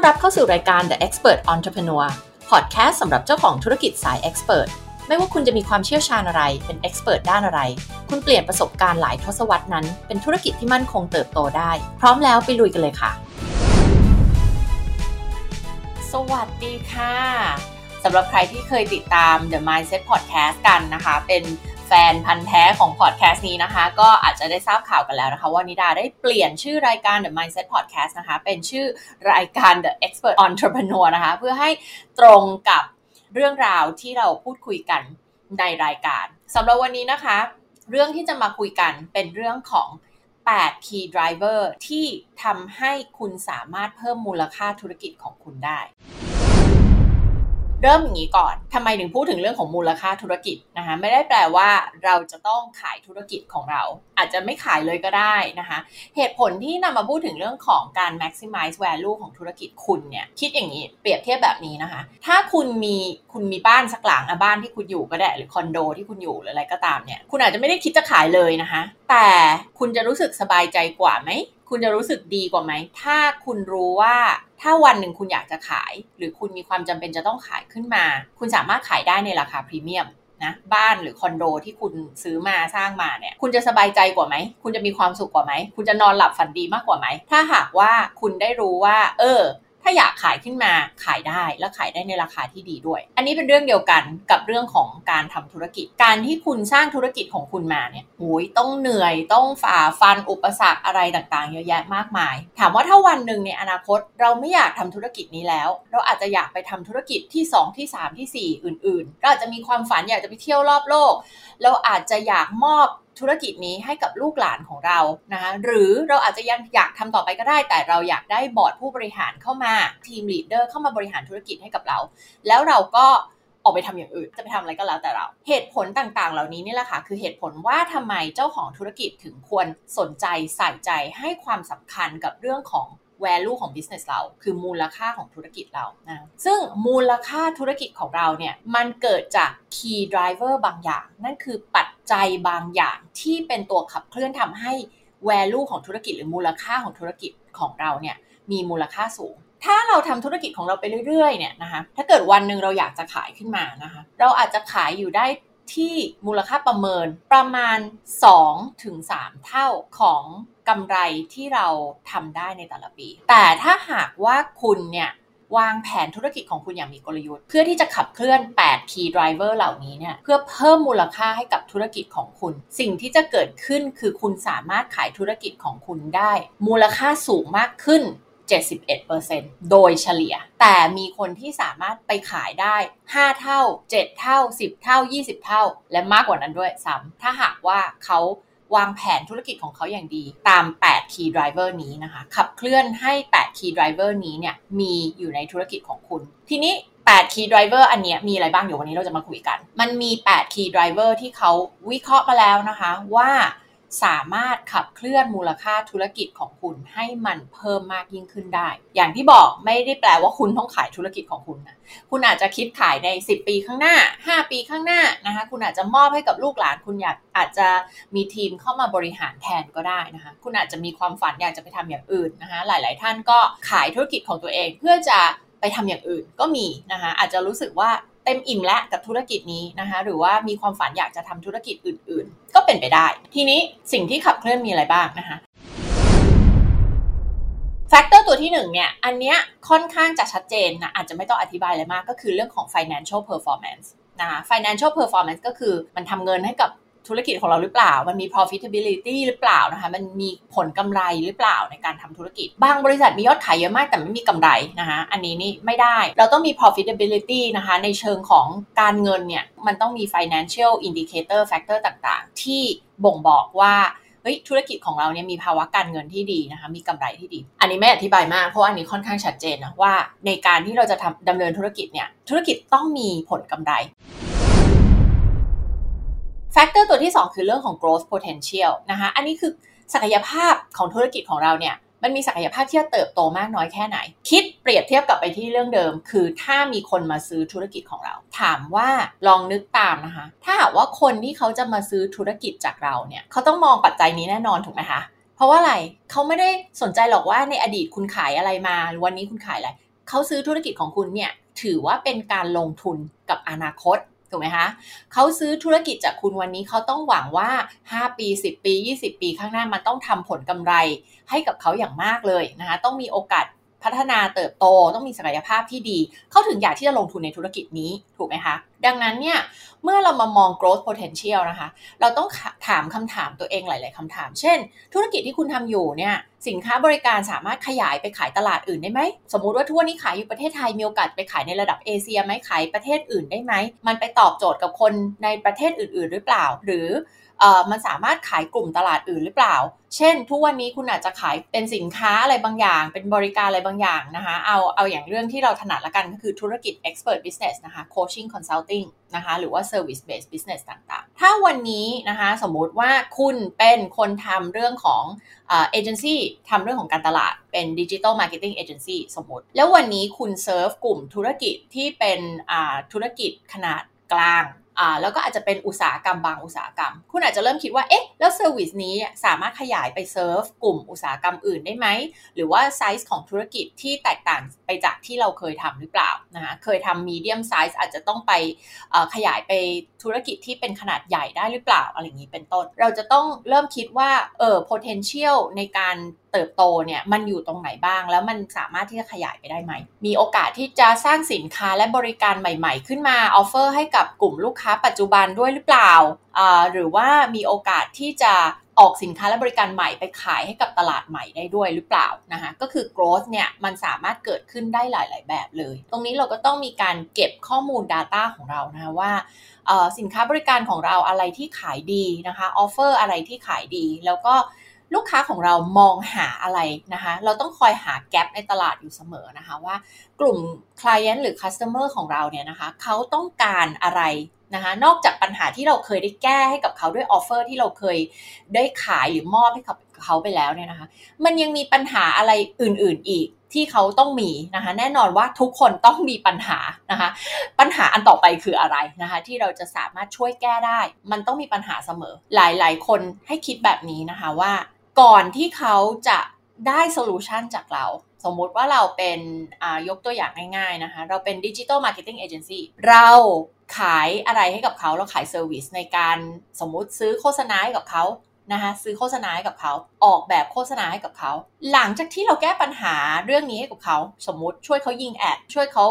อนรับเข้าสู่รายการ The Expert Entrepreneur Podcast สำหรับเจ้าของธุรกิจสาย Expert ไม่ว่าคุณจะมีความเชี่ยวชาญอะไร เป็น Expert ด้านอะไร คุณเปลี่ยนประสบการณ์หลายทศวรรษนั้น เป็นธุรกิจที่มั่นคงเติบโตได้ พร้อมแล้วไปลุยกันเลยค่ะ สวัสดีค่ะสำหรับใครที่เคยติดตาม The Mindset Podcast กันนะคะ เป็น แฟนพันธ์แท้ของพอดแคสต์นี้นะคะ ก็อาจจะได้ทราบข่าวกันแล้วนะคะ ว่านิดาได้เปลี่ยนชื่อรายการ The Mindset Podcast นะคะ เป็นชื่อรายการ The Expert Entrepreneur นะคะ เพื่อให้ตรงกับเรื่องราวที่เราพูดคุยกันในรายการสำหรับวันนี้นะคะ เรื่องที่จะมาคุยกันเป็นเรื่องของ 8 key driver ที่ทำให้คุณสามารถเพิ่มมูลค่าธุรกิจของคุณได้ เริ่มอย่างนี้ก่อนทำไมถึงพูดถึงเรื่องของมูลค่าธุรกิจนะคะไม่ได้แปลว่าเราจะต้องขายธุรกิจของเรา อาจจะไม่ขายเลยก็ได้นะคะ เหตุผลที่นำมาพูดถึงเรื่องของการ maximize value ของธุรกิจคุณเนี่ยคิดอย่างนี้เปรียบเทียบแบบนี้นะคะ ถ้าคุณมีคุณมีบ้านสักหลังอะบ้านที่คุณอยู่ก็ได้หรือคอนโดที่คุณอยู่หรืออะไรก็ตามเนี่ยคุณอาจจะไม่ได้คิดจะขายเลยนะคะ แต่คุณจะรู้สึกสบายใจกว่าไหม คุณจะรู้สึกดีกว่าไหม ถ้าคุณรู้ว่าถ้าวันหนึ่งคุณอยากจะขาย หรือคุณมีความจำเป็นจะต้องขายขึ้นมา คุณสามารถขายได้ในราคาพรีเมียมนะบ้านหรือคอนโดที่คุณซื้อมาสร้างมาเนี่ย คุณจะสบายใจกว่าไหม คุณจะมีความสุขกว่าไหม คุณจะนอนหลับฝันดีมากกว่าไหม ถ้าหากว่าคุณได้รู้ว่า เออ ถ้าอยากขายขึ้นมาขายได้และขายได้ในราคาที่ดีด้วย อันนี้เป็นเรื่องเดียวกันกับเรื่องของการทำธุรกิจ การที่คุณสร้างธุรกิจของคุณมาเนี่ยโอ้ยต้องเหนื่อยต้องฝ่าฟันอุปสรรคอะไรต่างๆ เยอะแยะมากมาย ถามว่าถ้าวันหนึ่งในอนาคตเราไม่อยากทำธุรกิจนี้แล้ว เราอาจจะอยากไปทำธุรกิจที่ 2 ที่ 3 ที่ 4 ออื่นๆเราอาจจะมีความฝันอยากจะไปเที่ยวรอบโลก เราอาจจะอยากมอบ ธุรกิจนี้ให้กับลูกหลานของเรานะคะหรือเราอาจจะยังอยากทำต่อไปก็ได้ แต่เราอยากได้บอร์ดผู้บริหารเข้ามา team leader เข้ามาบริหารธุรกิจให้กับเรา แล้วเราก็ออกไปทำอย่างอื่น จะไปทำอะไรก็แล้วแต่เรา เหตุผลต่างๆ เหล่านี้นี่แหละค่ะ คือเหตุผลว่าทำไมเจ้าของธุรกิจถึงควรสนใจใส่ใจให้ความสำคัญกับเรื่องของ value ของ business เรา คือมูลค่าของธุรกิจเรานะซึ่งมูลค่าธุรกิจของเราเนี่ย มันเกิดจาก key driver บางอย่าง นั่นคือปัจจัยบางอย่างที่เป็นตัวขับเคลื่อนทำให้ value ของธุรกิจหรือมูลค่าของธุรกิจของเราเนี่ย มีมูลค่าสูงถ้าเราทำธุรกิจของเราไปเรื่อยๆเนี่ยนะคะ ถ้าเกิดวันหนึ่งเราอยากจะขายขึ้นมานะคะ เราอาจจะขายอยู่ได้ ที่มูลค่าประเมินประมาณ 2-3ถึงเท่าของกำไรที่เราทำได้ในแต่ละปี แต่ถ้าหากว่าคุณเนี่ยวางแผนธุรกิจของคุณอย่างมีกลยุทธ์ เพื่อที่จะขับเคลื่อน 8 key driver เหล่านี้เนี่ยเพื่อเพิ่มมูลค่าให้กับธุรกิจของคุณ สิ่งที่จะเกิดขึ้นคือคุณสามารถขายธุรกิจของคุณได้ มูลค่าสูงมากขึ้น 71%โดยเฉลี่ย แต่มีคนที่สามารถไปขายได้ 5 เท่า 7 เท่า 10 เท่า 20 เท่า และมากกว่านั้นด้วยซ้ำถ้าหากว่าเขาวางแผนธุรกิจของเขาอย่างดีตาม 8 key driver นี้นะคะ ขับเคลื่อนให้ 8 key driver นี้เนี่ยมีอยู่ในธุรกิจของคุณ ทีนี้ 8 key driver อันนี้มีอะไรบ้างเดี๋ยววันนี้เราจะมาคุยกัน มันมี 8 key driver ที่เขาวิเคราะห์มาแล้วนะคะว่า สามารถขับเคลื่อนมูลค่าธุรกิจของคุณให้มันเพิ่มมากยิ่งขึ้นได้ อย่างที่บอกไม่ได้แปลว่าคุณต้องขายธุรกิจของคุณนะ คุณอาจจะคิดขายใน 10 ปีข้างหน้า 5 ปีข้างหน้านะคะ คุณอาจจะมอบให้กับลูกหลาน คุณอยากอาจจะมีทีมเข้ามาบริหารแทนก็ได้นะคะ คุณอาจจะมีความฝันอยากจะไปทำอย่างอื่นนะคะ หลาย ๆ ท่านก็ขายธุรกิจของตัวเองเพื่อจะไปทำอย่างอื่นก็มีนะคะ อาจจะรู้สึกว่า ต็มอิ่มแล้วกับธุรกิจนี้นะคะหรือว่ามีความฝันอยากจะทำธุรกิจอื่น ๆ ก็เป็นไปได้ ทีนี้สิ่งที่ขับเคลื่อนมีอะไรบ้างนะคะแฟกเตอร์ตัวที่1เนี่ย อันเนี้ยค่อนข้างจะชัดเจนนะ อาจจะไม่ต้องอธิบายอะไรมาก ก็คือเรื่องของ financial performance นะคะ financial performance ก็คือมันทำเงินให้กับ ธุรกิจของเราหรือเปล่า มันมี profitability หรือเปล่านะคะ มันมีผลกำไรหรือเปล่าในการทำธุรกิจ บางบริษัทมียอดขายเยอะมากแต่ไม่มีกำไรนะคะ อันนี้นี่ไม่ได้ เราต้องมี profitability นะคะ ในเชิงของการเงินเนี่ย มันต้องมี financial indicator factor ต่างๆ ที่บ่งบอกว่าเฮ้ยธุรกิจของเราเนี่ยมีภาวะการเงินที่ดีนะคะ มีกำไรที่ดี อันนี้ไม่อธิบายมากเพราะอันนี้ค่อนข้างชัดเจนนะว่าในการที่เราจะทำดำเนินธุรกิจเนี่ย ธุรกิจต้องมีผลกำไร factor ตัวที่ 2 คือเรื่องของ growth potential นะคะ อันนี้คือศักยภาพของธุรกิจของเราเนี่ย มันมีศักยภาพที่จะเติบโตมากน้อยแค่ไหน คิดเปรียบเทียบกับไปที่เรื่องเดิม คือถ้ามีคนมาซื้อธุรกิจของเรา ถามว่าลองนึกตามนะคะ ถ้าหากว่าคนที่เขาจะมาซื้อธุรกิจจากเราเนี่ย เขาต้องมองปัจจัยนี้แน่นอนถูกไหมคะ เพราะว่าอะไร เขาไม่ได้สนใจหรอกว่าในอดีตคุณขายอะไรมา วันนี้คุณขายอะไร เขาซื้อธุรกิจของคุณเนี่ย ถือว่าเป็นการลงทุนกับอนาคต ถูกไหมคะเขาซื้อธุรกิจจากคุณวันนี้เขาต้องหวังว่า 5 ปี 10 ปี 20 ปีข้างหน้ามันต้องทำผลกำไรให้กับเขาอย่างมากเลยนะคะ ต้องมีโอกาส พัฒนาเติบโตต้องมีศักยภาพที่ดี เขาถึงอยากที่จะลงทุนในธุรกิจนี้ถูกไหมคะ ดังนั้นเนี่ยเมื่อเรามามอง growth potential นะคะ เราต้องถามคำถามตัวเองหลาย ๆคำถาม เช่น ธุรกิจที่คุณทำอยู่เนี่ยสินค้าบริการสามารถขยายไปขายตลาดอื่นได้ไหม สมมุติว่าทั่วนี้ขายอยู่ประเทศไทยมีโอกาสไปขายในระดับเอเชียไหมขายประเทศอื่นได้ไหม มันไปตอบโจทย์กับคนในประเทศอื่น ๆ หรือเปล่า หรือเอ่อ มันสามารถขายกลุ่มตลาดอื่นหรือเปล่า เช่น ทุกวันนี้คุณอาจจะขายเป็นสินค้าอะไรบางอย่าง เป็นบริการอะไรบางอย่างนะคะ เอาเอาอย่างเรื่องที่เราถนัดละกันก็คือธุรกิจ expert business นะคะ coaching consulting นะคะ หรือว่า service based business ต่างๆ ถ้าวันนี้นะคะสมมุติว่าคุณเป็นคนทำเรื่องของเอเจนซี่ทำเรื่องของการตลาดเป็น digital marketing agency สมมติ แล้ววันนี้คุณเซิร์ฟกลุ่มธุรกิจที่เป็นธุรกิจขนาดกลาง อ่าแล้วก็อาจจะเป็นอุตสาหกรรมบางอุตสาหกรรม คุณอาจจะเริ่มคิดว่าเอ๊ะแล้ว service นี้สามารถขยายไปเซิร์ฟกลุ่มอุตสาหกรรมอื่นได้ไหม หรือว่าไซส์ของธุรกิจที่แตกต่างไปจากที่เราเคยทำหรือเปล่านะคะเคยทำ medium size อาจจะต้องไปขยายไปธุรกิจที่เป็นขนาดใหญ่ได้หรือเปล่าอะไรอย่างนี้เป็นต้น เราจะต้องเริ่มคิดว่าเออ potential ในการ เติบโตเนี่ยมันอยู่ตรงไหนบ้าง แล้วมันสามารถที่จะขยายไปได้ไหม มีโอกาสที่จะสร้างสินค้าและบริการใหม่ๆ ขึ้นมาออฟเฟอร์ให้กับกลุ่มลูกค้าปัจจุบันด้วยหรือเปล่า หรือว่ามีโอกาสที่จะออกสินค้าและบริการใหม่ไปขายให้กับตลาดใหม่ได้ด้วยหรือเปล่านะคะก็คือ growth เนี่ยมันสามารถเกิดขึ้นได้หลาย ๆ แบบเลย ตรงนี้เราก็ต้องมีการเก็บข้อมูล Data ของเรานะคะว่าสินค้าบริการของเราอะไรที่ขายดีนะคะ offer อะไรที่ขายดี แล้วก็ ลูกค้าของเรามองหาอะไรนะคะ เราต้องคอยหา gap ในตลาดอยู่เสมอนะคะว่ากลุ่ม Client หรือ Customer ของเราเนี่ยนะคะเขาต้องการอะไรนะคะนอกจากปัญหาที่เราเคยได้แก้ให้กับเขาด้วย offer ที่เราเคยได้ขายหรือมอบให้กับเขาไปแล้วเนี่ยนะคะ มันยังมีปัญหาอะไรอื่น ๆอีกที่เขาต้องมีนะคะ แน่นอนว่าทุกคนต้องมีปัญหานะคะ ปัญหาอันต่อไปคืออะไรนะคะ ที่เราจะสามารถช่วยแก้ได้ มันต้องมีปัญหาเสมอ หลายๆ คนให้คิดแบบนี้นะคะว่า ก่อนที่เขาจะได้ solution จากเรา สมมุติว่าเราเป็นยกตัวอย่างง่ายๆนะคะ เราเป็น digital marketing agency เราขายอะไรให้กับเขาเราขาย service ในการสมมุติซื้อโฆษณาให้กับเขานะคะซื้อโฆษณาให้กับเขาออกแบบโฆษณาให้กับเขา หลังจากที่เราแก้ปัญหาเรื่องนี้ให้กับเขา สมมุติช่วยเขายิง ad ช่วยเขา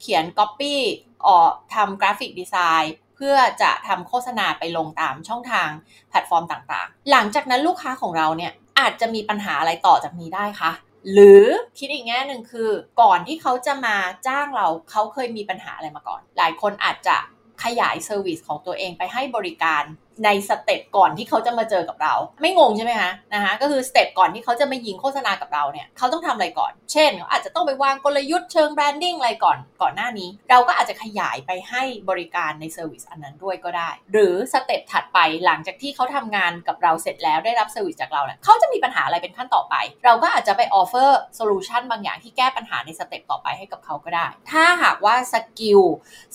เขียนก๊อปปี้ออกทำ graphic design เพื่อจะทำโฆษณาไปลงตามช่องทางแพลตฟอร์มต่างๆ หลังจากนั้นลูกค้าของเราเนี่ยอาจจะมีปัญหาอะไรต่อจากนี้ได้คะหรือคิดอีกแง่หนึ่งคือ ก่อนที่เขาจะมาจ้างเราเขาเคยมีปัญหาอะไรมาก่อน หลายคนอาจจะขยาย service ของตัวเองไปให้บริการ ใน step ก่อนที่เขาจะมาเจอกับเรา ไม่งงใช่ไหมคะนะคะก็คือ step ก่อนที่เขาจะมายิงโฆษณากับเราเนี่ยเขาต้องทำอะไรก่อน เช่นเขาอาจจะต้องไปวางกลยุทธ์เชิง branding อะไรก่อนก่อนหน้านี้ เราก็อาจจะขยายไปให้บริการใน service อันนั้นด้วยก็ได้ หรือ step ถัดไปหลังจากที่เขาทำงานกับเราเสร็จแล้วได้รับ service จากเราเนี่ยเขาจะมีปัญหาอะไรเป็นขั้นต่อไป เราก็อาจจะไป offer solution บางอย่างที่แก้ปัญหาใน step ต่อไปให้กับเขาก็ได้ ถ้าหากว่า skill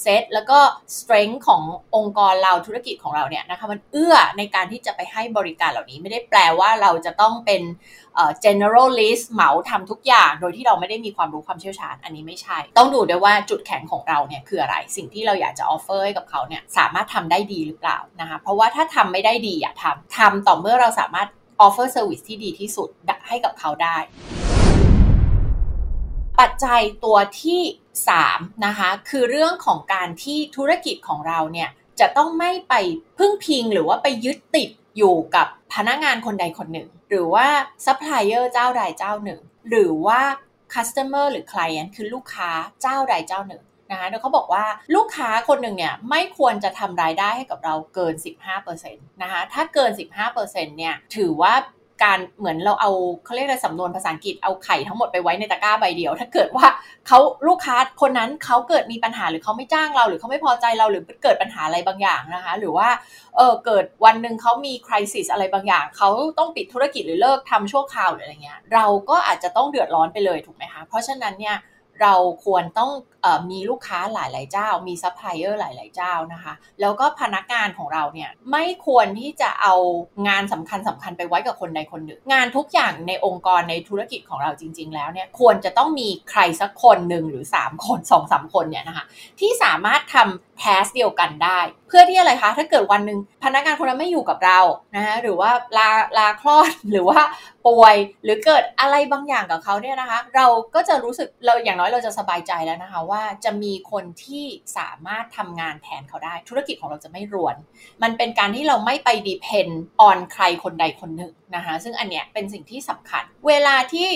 set แล้วก็ strength ขององค์กรเราธุรกิจของเราเนี่ยนะคะมันเอื้อในการที่จะไปให้บริการเหล่านี้ไม่ได้แปลว่าเราจะต้องเป็น generalist เหมาทำทุกอย่างโดยที่เราไม่ได้มีความรู้ความเชี่ยวชาญอันนี้ไม่ใช่ ต้องดูด้วยว่าจุดแข็งของเราเนี่ยคืออะไร สิ่งที่เราอยากจะ offer ให้กับเขาเนี่ยสามารถทำได้ดีหรือเปล่านะคะเพราะว่าถ้าทำไม่ได้ดีอย่าทำทำต่อเมื่อเราสามารถ offer service ที่ดีที่สุดให้กับเขาได้ ปัจจัยตัวที่3นะคะคือเรื่องของการที่ธุรกิจของเราเนี่ย จะต้องไม่ไปพึ่งพิงหรือว่าไปยึดติดอยู่กับพนักงานคนใดคนหนึ่ง หรือว่าซัพพลายเออร์เจ้าใดเจ้าหนึ่ง หรือว่า customer หรือ client คือลูกค้าเจ้าใดเจ้าหนึ่งนะคะโดยเขาบอกว่าลูกค้าคนหนึ่งเนี่ยไม่ควรจะทำรายได้ให้กับเราเกิน 15%นะคะถ้าเกิน 15%เนี่ยถือว่า การเหมือนเราเอาเขาเรียกอะไรสำนวนภาษาอังกฤษเอาไข่ทั้งหมดไปไว้ในตะกร้าใบเดียว ถ้าเกิดว่าเขาลูกค้าคนนั้นเขาเกิดมีปัญหาหรือเขาไม่จ้างเรา หรือเขาไม่พอใจเราหรือเกิดปัญหาอะไรบางอย่างนะคะ หรือว่าเออเกิดวันหนึ่งเขามี crisis อะไรบางอย่างเขาต้องปิดธุรกิจหรือเลิกทำชั่วคราวหรืออะไรเงี้ยเราก็อาจจะต้องเดือดร้อนไปเลยถูกไหมคะเพราะฉะนั้นเนี่ย เราควรต้องอมีลูกค้าหลาย ๆ เจ้า มีซัพพลายเออร์หลาย ๆ เจ้านะคะ แล้วก็พนักงานของเราเนี่ยไม่ควรที่จะเอางานสำคัญสำคัญไปไว้กับคนใดคนหนึ่ง งานทุกอย่างในองค์กรในธุรกิจของเราจริง ๆ แล้วเนี่ยควรจะต้องมีใครสักคนหนึ่งหรือ 3 คน2อสคนเนี่ยนะคะที่สามารถทำแทสเดียวกันได้ เพื่อที่อะไรคะ ถ้าเกิดวันหนึ่งพนักงานคนนั้นไม่อยู่กับเรานะคะหรือว่าลาลาคลอดหรือว่าป่วยหรือเกิดอะไรบางอย่างกับเขาเนี่ยนะคะ เราก็จะรู้สึกเราอย่างน้อยเราจะสบายใจแล้วนะคะ ว่าจะมีคนที่สามารถทำงานแทนเขาได้ ธุรกิจของเราจะไม่รวน มันเป็นการที่เราไม่ไปดีเพนออนใครคนใดคนหนึ่งนะคะซึ่งอันเนี้ยเป็นสิ่งที่สำคัญ เวลาที่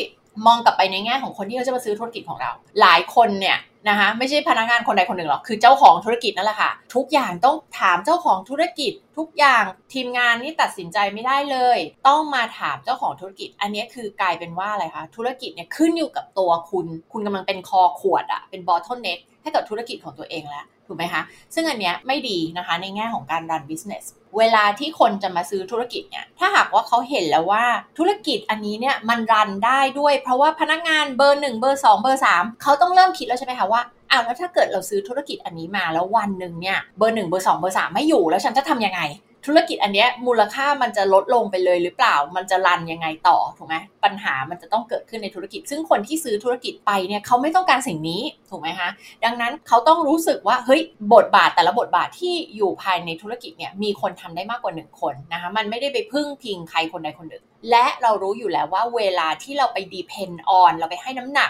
มองกลับไปในแง่ของคนที่เขาจะมาซื้อธุรกิจของเรา หลายคนเนี่ย นะคะไม่ใช่พนักงานคนใดคนหนึ่งหรอกคือเจ้าของธุรกิจนั่นแหละค่ะ ทุกอย่างต้องถามเจ้าของธุรกิจ ทุกอย่างทีมงานนี่ตัดสินใจไม่ได้เลย ต้องมาถามเจ้าของธุรกิจ อันนี้คือกลายเป็นว่าอะไรคะธุรกิจเนี่ยขึ้นอยู่กับตัวคุณ คุณกำลังเป็นคอขวดอะเป็นบอทเทิลเน็กให้กับธุรกิจของตัวเองแล้ว ถูกไหมคะ ซึ่งอันเนี้ยไม่ดีนะคะในแง่ของการรัน business เวลาที่คนจะมาซื้อธุรกิจเนี่ย ถ้าหากว่าเขาเห็นแล้วว่าธุรกิจอันนี้เนี่ยมัน run ได้ด้วย เพราะว่าพนักงานเบอร์หนึ่งเบอร์สองเบอร์สามเขาต้องเริ่มคิดแล้วใช่ไหมคะว่าอ้าวแล้วถ้าเกิดเราซื้อธุรกิจอันนี้มาแล้ววันหนึ่งเนี่ยเบอร์หนึ่งเบอร์สองเบอร์สามไม่อยู่แล้วฉันจะทำยังไง ธุรกิจอันนี้มูลค่ามันจะลดลงไปเลยหรือเปล่า มันจะ run ยังไงต่อถูกไหมปัญหามันจะต้องเกิดขึ้นในธุรกิจ ซึ่งคนที่ซื้อธุรกิจไปเนี่ยเขาไม่ต้องการสิ่งนี้ถูกไหมคะดังนั้นเขาต้องรู้สึกว่าเฮ้ยบทบาทแต่ละบทบาทที่อยู่ภายในธุรกิจเนี่ยมีคนทำได้มากกว่าหนึ่งคนนะคะมันไม่ได้ไปพึ่งพิงใครคนใดคนหนึ่งและเรารู้อยู่แล้วว่าเวลาที่เราไป depend on เราไปให้น้ำหนัก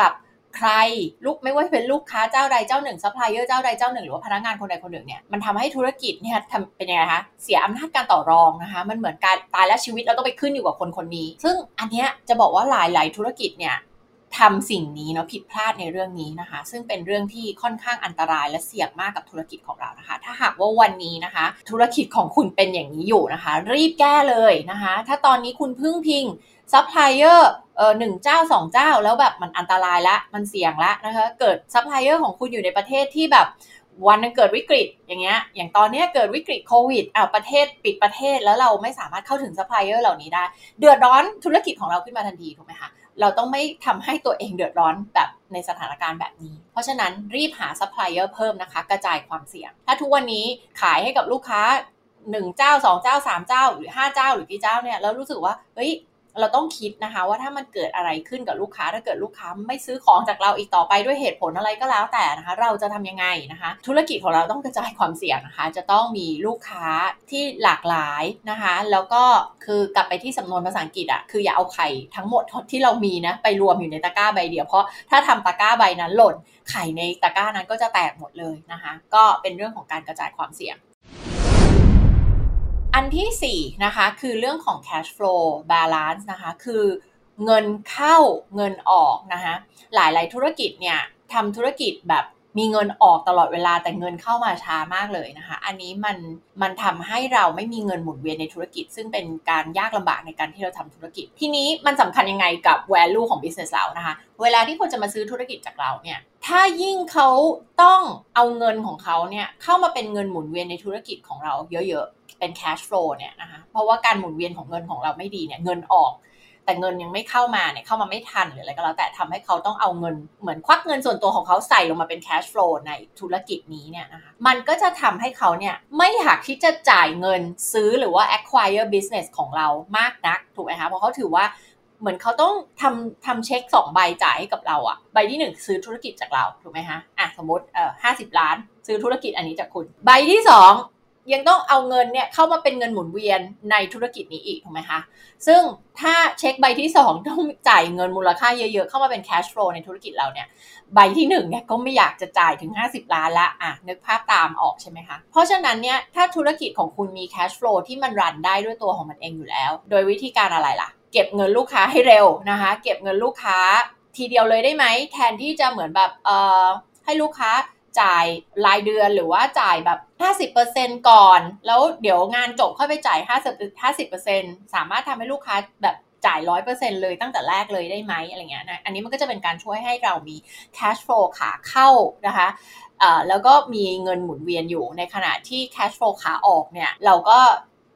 กับ ใครลูกไม่ว่าเป็นลูกค้าเจ้าใดเจ้าหนึ่งซัพพลายเออร์เจ้าใดเจ้าหนึ่งหรือว่าพนักงานคนใดคนหนึ่งเนี่ยมันทำให้ธุรกิจเนี่ยทำเป็นยังไงคะเสียอำนาจการต่อรองนะคะ มันเหมือนการตายและชีวิตเราต้องไปขึ้นอยู่กับคนคนนี้ ซึ่งอันเนี้ยจะบอกว่าหลาย ๆ ธุรกิจเนี่ยทำสิ่งนี้เนาะผิดพลาดในเรื่องนี้นะคะ ซึ่งเป็นเรื่องที่ค่อนข้างอันตรายและเสี่ยงมากกับธุรกิจของเรานะคะ ถ้าหากว่าวันนี้นะคะ ธุรกิจของคุณเป็นอย่างนี้อยู่นะคะ รีบแก้เลยนะคะ ถ้าตอนนี้คุณพึ่งพิง ซัพพลายเออร์เออหนึ่งเจ้าสองเจ้าแล้วแบบมันอันตรายละมันเสี่ยงละนะคะเกิดซัพพลายเออร์ของคุณอยู่ในประเทศที่แบบวันนึงเกิดวิกฤตอย่างเงี้ยอย่างตอนนี้เกิดวิกฤตโควิดอ่าประเทศปิดประเทศแล้วเราไม่สามารถเข้าถึงซัพพลายเออร์เหล่านี้ได้ เดือดร้อนธุรกิจของเราขึ้นมาทันทีถูกไหมคะเราต้องไม่ทำให้ตัวเองเดือดร้อนแบบในสถานการณ์แบบนี้ เพราะฉะนั้นรีบหาซัพพลายเออร์เพิ่มนะคะ กระจายความเสี่ยง ถ้าทุกวันนี้ขายให้กับลูกค้าหนึ่งเจ้าสองเจ้าสามเจ้าหรือห้าเจ้าหรือกี่เจ้าเนี่ยแล้วรู้สึกว่าเฮ้ย เราต้องคิดนะคะ ว่าถ้ามันเกิดอะไรขึ้นกับลูกค้าถ้าเกิดลูกค้าไม่ซื้อของจากเราอีกต่อไปด้วยเหตุผลอะไรก็แล้วแต่นะคะ เราจะทำยังไงนะคะ ธุรกิจของเราต้องกระจายความเสี่ยงนะคะ จะต้องมีลูกค้าที่หลากหลายนะคะ แล้วก็คือกลับไปที่สำนวนภาษาอังกฤษอะคืออย่าเอาไข่ทั้งหมดที่เรามีนะไปรวมอยู่ในตะกร้าใบเดียวเพราะถ้าทำตะกร้าใบนั้นหล่นไข่ในตะกร้านั้นก็จะแตกหมดเลยนะคะ ก็เป็นเรื่องของการกระจายความเสี่ยง อันที่4นะคะคือเรื่องของ cash flow balance นะคะคือเงินเข้าเงินออกนะคะหลายๆธุรกิจเนี่ยทำธุรกิจแบบ มีเงินออกตลอดเวลาแต่เงินเข้ามาช้ามากเลยนะคะ อันนี้มันมันทำให้เราไม่มีเงินหมุนเวียนในธุรกิจ ซึ่งเป็นการยากลำบากในการที่เราทำธุรกิจ ทีนี้มันสำคัญยังไงกับ value ของ business เรานะคะ เวลาที่คนจะมาซื้อธุรกิจจากเราเนี่ยถ้ายิ่งเขาต้องเอาเงินของเขาเนี่ยเข้ามาเป็นเงินหมุนเวียนในธุรกิจของเราเยอะๆเป็น cash flow เนี่ยนะคะเพราะว่าการหมุนเวียนของเงินของเราไม่ดีเนี่ยเงินออก แต่เงินยังไม่เข้ามาเนี่ยเข้ามาไม่ทันหรืออะไรก็แล้วแต่ทำให้เขาต้องเอาเงินเหมือนควักเงินส่วนตัวของเขาใส่ลงมาเป็น cash flow ในธุรกิจนี้เนี่ยนะคะมันก็จะทำให้เขาเนี่ยไม่อยากที่จะจ่ายเงินซื้อหรือว่า acquire business ของเรามากนักถูกไหมคะเพราะเขาถือว่าเหมือนเขาต้องทำทำเช็คสองใบจ่ายให้กับเราอะใบที่หนึ่งซื้อธุรกิจจากเราถูกไหมคะอะสมมติเอ่อห้าสิบล้าน ซื้อธุรกิจอันนี้จากคุณ ใบที่สอง ยังต้องเอาเงินเนี่ยเข้ามาเป็นเงินหมุนเวียนในธุรกิจนี้อีกถูกไหมคะ ซึ่งถ้าเช็คใบที่ 2 ต้องจ่ายเงินมูลค่าเยอะๆ เข้ามาเป็น cash flow ในธุรกิจเราเนี่ย ใบที่1เนี่ยก็ไม่อยากจะจ่ายถึง 50 ล้านละอะนึกภาพตามออกใช่ไหมคะ เพราะฉะนั้นเนี่ยถ้าธุรกิจของคุณมี cash flow ที่มันรันได้ด้วยตัวของมันเองอยู่แล้ว โดยวิธีการอะไรล่ะ เก็บเงินลูกค้าให้เร็วนะคะ เก็บเงินลูกค้าทีเดียวเลยได้ไหมแทนที่จะเหมือนแบบเอ่อให้ลูกค้า จ่ายรายเดือนหรือว่าจ่ายแบบ 50%ก่อน แล้วเดี๋ยวงานจบค่อยไปจ่าย 50 50%สามารถทำให้ลูกค้าแบบจ่าย100%เลยตั้งแต่แรกเลยได้ไหมอะไรเงี้ยนะ อันนี้มันก็จะเป็นการช่วยให้เรามี cash flow ขาเข้านะคะแล้วก็มีเงินหมุนเวียนอยู่ในขณะที่ cash flow ขาออกเนี่ย เราก็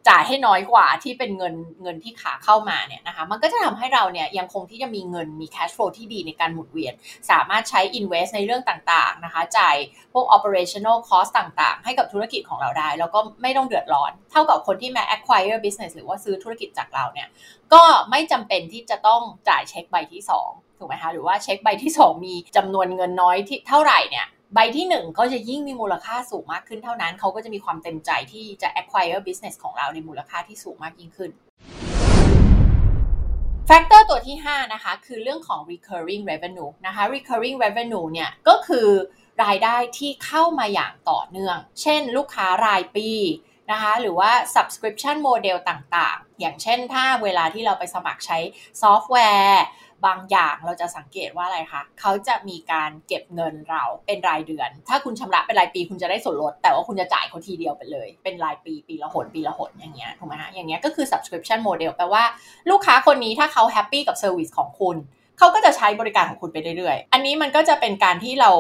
จ่ายให้น้อยกว่าที่เป็นเงินเงินที่ขาเข้ามาเนี่ยนะคะมันก็จะทำให้เราเนี่ยยังคงที่จะมีเงินมี cash flow ที่ดีในการหมุนเวียน สามารถใช้ invest ในเรื่องต่างๆนะคะจ่ายพวก operational cost ต่างๆ ให้กับธุรกิจของเราได้ แล้วก็ไม่ต้องเดือดร้อน เท่ากับคนที่มา acquire business หรือว่าซื้อธุรกิจจากเราเนี่ยก็ไม่จำเป็นที่จะต้องจ่ายเช็คใบที่ 2 ถูกไหมคะหรือว่าเช็คใบที่ 2 มีจำนวนเงินน้อยที่เท่าไหร่เนี่ย ใบที่1ก็จะยิ่งมีมูลค่าสูงมากขึ้นเท่านั้น เขาก็จะมีความเต็มใจที่จะ acquire business ของเราในมูลค่าที่สูงมากยิ่งขึ้น factor ตัวที่ 5 นะคะ คือเรื่องของ recurring revenue นะคะ recurring revenue เนี่ยก็คือรายได้ที่เข้ามาอย่างต่อเนื่อง เช่น ลูกค้ารายปีนะคะหรือว่า subscription model ต่างๆ อย่างเช่นถ้าเวลาที่เราไปสมัครใช้ซอฟต์แวร์ บางอย่างเราจะสังเกตว่าอะไรคะเขาจะมีการเก็บเงินเราเป็นรายเดือน ถ้าคุณชำระเป็นรายปีคุณจะได้ส่วนลด แต่ว่าคุณจะจ่ายเขาทีเดียวไปเลย เป็นรายปีปีละหนปีละหนอย่างเงี้ยถูกไหมฮะอย่างเงี้ยก็คือ subscription model แปลว่าลูกค้าคนนี้ถ้าเขา happy กับ service ของคุณเขาก็จะใช้บริการของคุณไปเรื่อยๆ อันนี้มันก็จะเป็นการที่เรา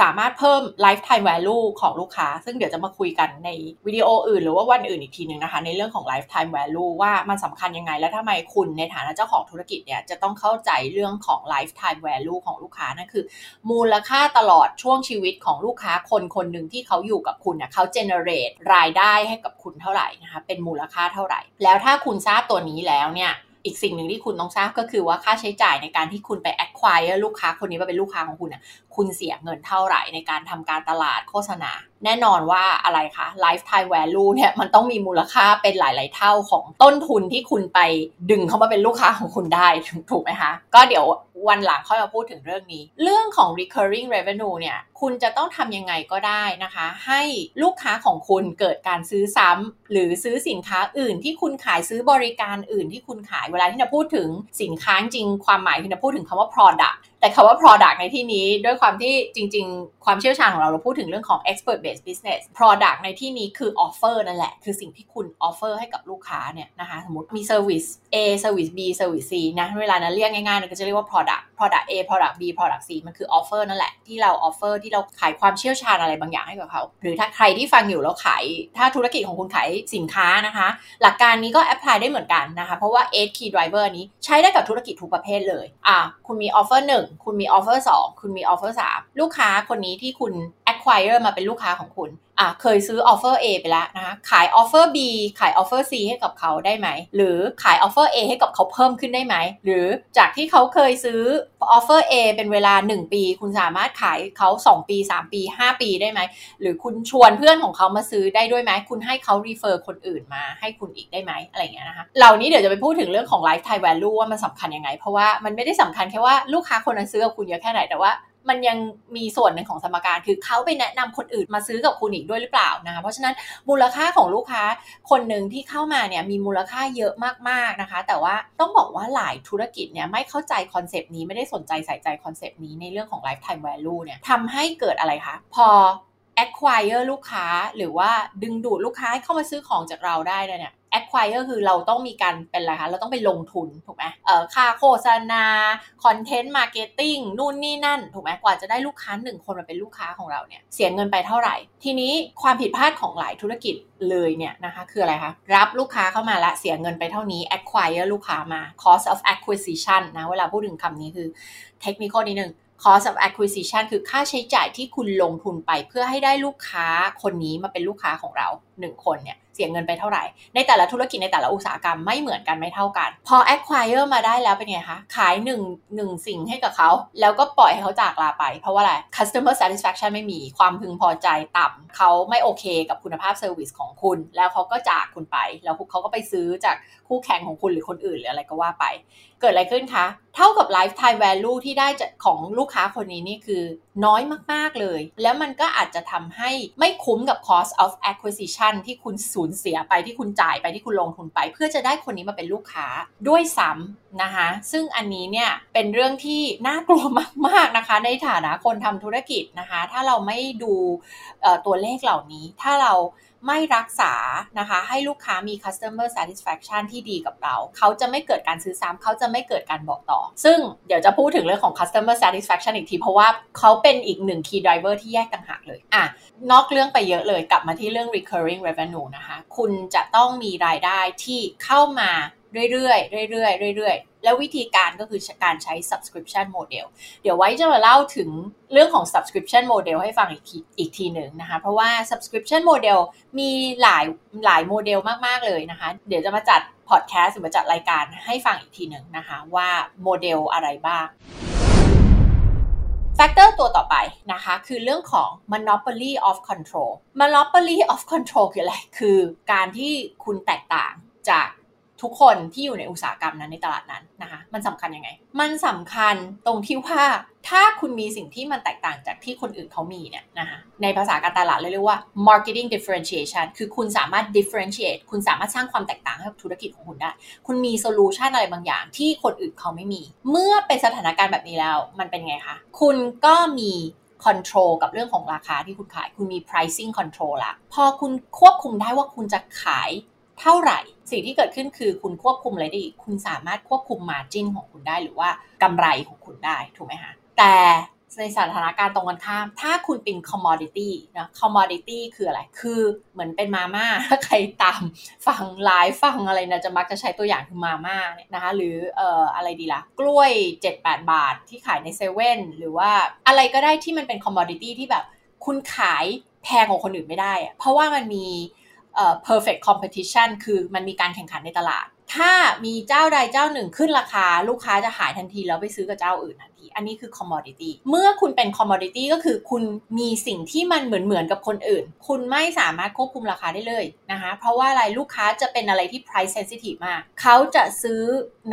สามารถเพิ่ม lifetime value ของลูกค้า ซึ่งเดี๋ยวจะมาคุยกันในวิดีโออื่น หรือว่าวันอื่นอีกทีหนึ่งนะคะ ในเรื่องของ lifetime value ว่ามันสำคัญยังไง และทำไมคุณในฐานะเจ้าของธุรกิจเนี่ย จะต้องเข้าใจเรื่องของ lifetime value ของลูกค้า นั่นคือ มูลค่าตลอดช่วงชีวิตของลูกค้าคนคนหนึ่งที่เขาอยู่กับคุณเนี่ยเขา generate รายได้ให้กับคุณเท่าไหร่นะคะเป็นมูลค่าเท่าไหร่ แล้วถ้าคุณทราบตัวนี้แล้วเนี่ยอีกสิ่งหนึ่งที่คุณต้องทราบก็คือว่าค่าใช้จ่ายในการที่คุณไป acquire ลูกค้าคนนี้มาเป็นลูกค้าของคุณอะ คุณเสียเงินเท่าไหร่ในการทำการตลาดโฆษณา แน่นอนว่าอะไรคะ lifetime value เนี่ยมันต้องมีมูลค่าเป็นหลาย ๆ เท่าของต้นทุนที่คุณไปดึงเข้ามาเป็นลูกค้าของคุณได้ถูกไหมคะ ก็เดี๋ยววันหลังค่อยมาพูดถึงเรื่องนี้ เรื่องของ recurring revenue เนี่ยคุณจะต้องทำยังไงก็ได้นะคะ ให้ลูกค้าของคุณเกิดการซื้อซ้ำหรือซื้อสินค้าอื่นที่คุณขายซื้อบริการอื่นที่คุณขายเวลาที่เราพูดถึงสินค้าจริงความหมายคือเราพูดถึงคำว่า product แต่คำว่า product ในที่นี้ด้วยความที่จริง ๆ ความเชี่ยวชาญของเราเราพูดถึงเรื่องของ expert based business product ในที่นี้คือ offer นั่นแหละ คือสิ่งที่คุณ offer ให้กับลูกค้าเนี่ยนะคะสมมติมี service A service B service C นะเวลานั้นเรียกง่ายๆเราก็จะเรียกว่า product product A product B product C มันคือ offer นั่นแหละที่เรา offer ที่เราขายความเชี่ยวชาญอะไรบางอย่างให้กับเขา หรือถ้าใครที่ฟังอยู่แล้วขาย ถ้าธุรกิจของคุณขายสินค้านะคะ หลักการนี้ก็ apply ได้เหมือนกันนะคะเพราะว่า 8 key driver นี้ใช้ได้กับธุรกิจทุกประเภทเลยอะคุณมี offer 1คุณมี offers คุณมี offers ลูกค้าคนนี้ที่คุณ acquire มาเป็นลูกค้าของคุณอะเคยซื้อออฟเฟอร์ A ไปแล้วนะคะขายออฟเฟอร์ B ขายออฟเฟอร์ C ให้กับเขาได้ไหม หรือขายออฟเฟอร์ A ให้กับเขาเพิ่มขึ้นได้ไหม หรือจากที่เขาเคยซื้อออฟเฟอร์ A เป็นเวลา 1 ปี คุณสามารถขายเขา 2 ปี 3 ปี 5 ปีได้ไหม หรือคุณชวนเพื่อนของเขามาซื้อได้ด้วยไหม คุณให้เขา refer คนอื่นมาให้คุณอีกได้ไหมอะไรเงี้ยนะคะเหล่านี้เดี๋ยวจะไปพูดถึงเรื่องของ lifetime value ว่ามันสำคัญยังไง เพราะว่ามันไม่ได้สำคัญแค่ว่าลูกค้าคนนั้นซื้อกับคุณเยอะแค่ไหนแต่ว่า มันยังมีส่วนหนึ่งของสมการ คือเขาไปแนะนำคนอื่นมาซื้อกับคุณอีกด้วยหรือเปล่านะคะเพราะฉะนั้นมูลค่าของลูกค้าคนหนึ่งที่เข้ามาเนี่ยมีมูลค่าเยอะมากๆนะคะ แต่ว่าต้องบอกว่าหลายธุรกิจเนี่ยไม่เข้าใจ concept นี้ไม่ได้สนใจใส่ใจ concept นี้ในเรื่องของ lifetime value เนี่ยทำให้เกิดอะไรคะพอ acquire ลูกค้าหรือว่าดึงดูดลูกค้าให้เข้ามาซื้อของจากเราได้เนี่ย acquire คือเราต้องมีการเป็นอะไรคะเราต้องไปลงทุนถูกไหมเอ่อค่าโฆษณา content marketing นู่นนี่นั่นถูกไหมกว่าจะได้ลูกค้าหนึ่งคนมาเป็นลูกค้าของเราเนี่ยเสียเงินไปเท่าไหร่ ทีนี้ความผิดพลาดของหลายธุรกิจเลยเนี่ยนะคะคืออะไรคะรับลูกค้าเข้ามาละเสียเงินไปเท่านี้ acquire ลูกค้ามา cost of acquisition นะเวลาพูดถึงคำนี้คือเทคนิคนิดนึง cost of acquisition คือค่าใช้จ่ายที่คุณลงทุนไปเพื่อให้ได้ลูกค้าคนนี้มาเป็นลูกค้าของเรา 1 คนเนี่ย เสียเงินไปเท่าไหร่ ในแต่ละธุรกิจในแต่ละอุตสาหกรรมไม่เหมือนกันไม่เท่ากัน พอ acquire มาได้แล้วเป็นไงคะ ขาย1งสิ่งให้กับเขา แล้วก็ปล่อยให้เขาจากลาไป เพราะว่าอะไร customer satisfaction ไม่มีความพึงพอใจต่ำเขาไม่โอเคกับคุณภาพเซอร์วิสของคุณ แล้วเขาก็จากคุณไป แล้วเขาก็ไปซื้อจากคู่แข่งของคุณหรือคนอื่นหรืออะไรก็ว่าไป เกิดอะไรขึ้นคะ เท่ากับ lifetime value ที่ได้จากของลูกค้าคนนี้นี่คือน้อยมาก ๆ เลย แล้วมันก็อาจจะทำให้ไม่คุ้มกับ cost of acquisition ที่คุณสูญเสียไปที่คุณจ่ายไปที่คุณลงทุนไป เพื่อจะได้คนนี้มาเป็นลูกค้าด้วยซ้ำนะคะซึ่งอันนี้เนี่ยเป็นเรื่องที่น่ากลัวมาก ๆ นะคะ ในฐานะคนทำธุรกิจนะคะ ถ้าเราไม่ดูตัวเลขเหล่านี้ถ้าเรา ไม่รักษานะคะ ให้ลูกค้ามี customer satisfaction ที่ดีกับเรา เขาจะไม่เกิดการซื้อซ้ำเขาจะไม่เกิดการบอกต่อ ซึ่งเดี๋ยวจะพูดถึงเรื่องของ customer satisfaction อีกที เพราะว่าเขาเป็นอีกหนึ่ง key driver ที่แยกต่างหากเลยอะนอกเรื่องไปเยอะเลยกลับมาที่เรื่อง recurring revenue นะคะ คุณจะต้องมีรายได้ที่เข้ามาเรื่อยๆเรื่อยๆเรื่อยๆ แล้ววิธีการก็คือการใช้ subscription model เดี๋ยวไว้จะมาเล่าถึงเรื่องของ subscription model ให้ฟังอีกทีอีกทีหนึ่งนะคะ เพราะว่า subscription model มีหลายหลายโมเดลมาก ๆ เลยนะคะ เดี๋ยวจะมาจัดพอดแคสต์หรือมาจัดรายการให้ฟังอีกทีหนึ่งนะคะว่าโมเดลอะไรบ้าง factor ตัวต่อไปนะคะ คือเรื่องของ monopoly of control monopoly of control คืออะไร คือการที่คุณแตกต่างจาก ทุกคนที่อยู่ในอุตสาหกรรมนั้นในตลาดนั้นนะคะมันสำคัญยังไง มันสำคัญตรงที่ว่าถ้าคุณมีสิ่งที่มันแตกต่างจากที่คนอื่นเขามีเนี่ยนะคะในภาษาการตลาดเรียกว่า marketing differentiation คือคุณสามารถ differentiate คุณสามารถสร้างความแตกต่างให้กับธุรกิจของคุณได้ คุณมีโซลูชันอะไรบางอย่างที่คนอื่นเขาไม่มี เมื่อเป็นสถานการณ์แบบนี้แล้วมันเป็นไงคะคุณก็มี control กับเรื่องของราคาที่คุณขาย คุณมี pricing control ละพอคุณควบคุมได้ว่าคุณจะขาย เท่าไหร่ สิ่งที่เกิดขึ้นคือคุณควบคุมอะไรได้อีก คุณสามารถควบคุมมาจิ้นของคุณได้หรือว่ากำไรของคุณได้ถูกไหมคะแต่ในสถานการณ์ตรงกันข้าม ถ้าคุณเป็น commodity นะ commodity คืออะไร คือเหมือนเป็นมาม่า ถ้าใครตามฟังไลฟ์ฟังอะไรนะจะมักจะใช้ตัวอย่างคือมาม่าเนี่ยนะคะ หรือเอ่ออะไรดีละ่ะ กล้วย 7-8 บาทที่ขายในเซเว่นหรือว่าอะไรก็ได้ที่มันเป็น commodity ที่แบบ คุณขายแพงของคนอื่นไม่ได้อะเพราะว่ามันมี perfect competition คือมันมีการแข่งขันในตลาด ถ้ามีเจ้าใดเจ้าหนึ่งขึ้นราคา ลูกค้าจะหายทันทีแล้วไปซื้อกับเจ้าอื่นทันที อันนี้คือ commodity เมื่อคุณเป็น commodity ก็คือคุณมีสิ่งที่มันเหมือนเหมือนกับคนอื่น คุณไม่สามารถควบคุมราคาได้เลยนะคะ เพราะว่าอะไรลูกค้าจะเป็นอะไรที่ price sensitive มาก เขาจะซื้อ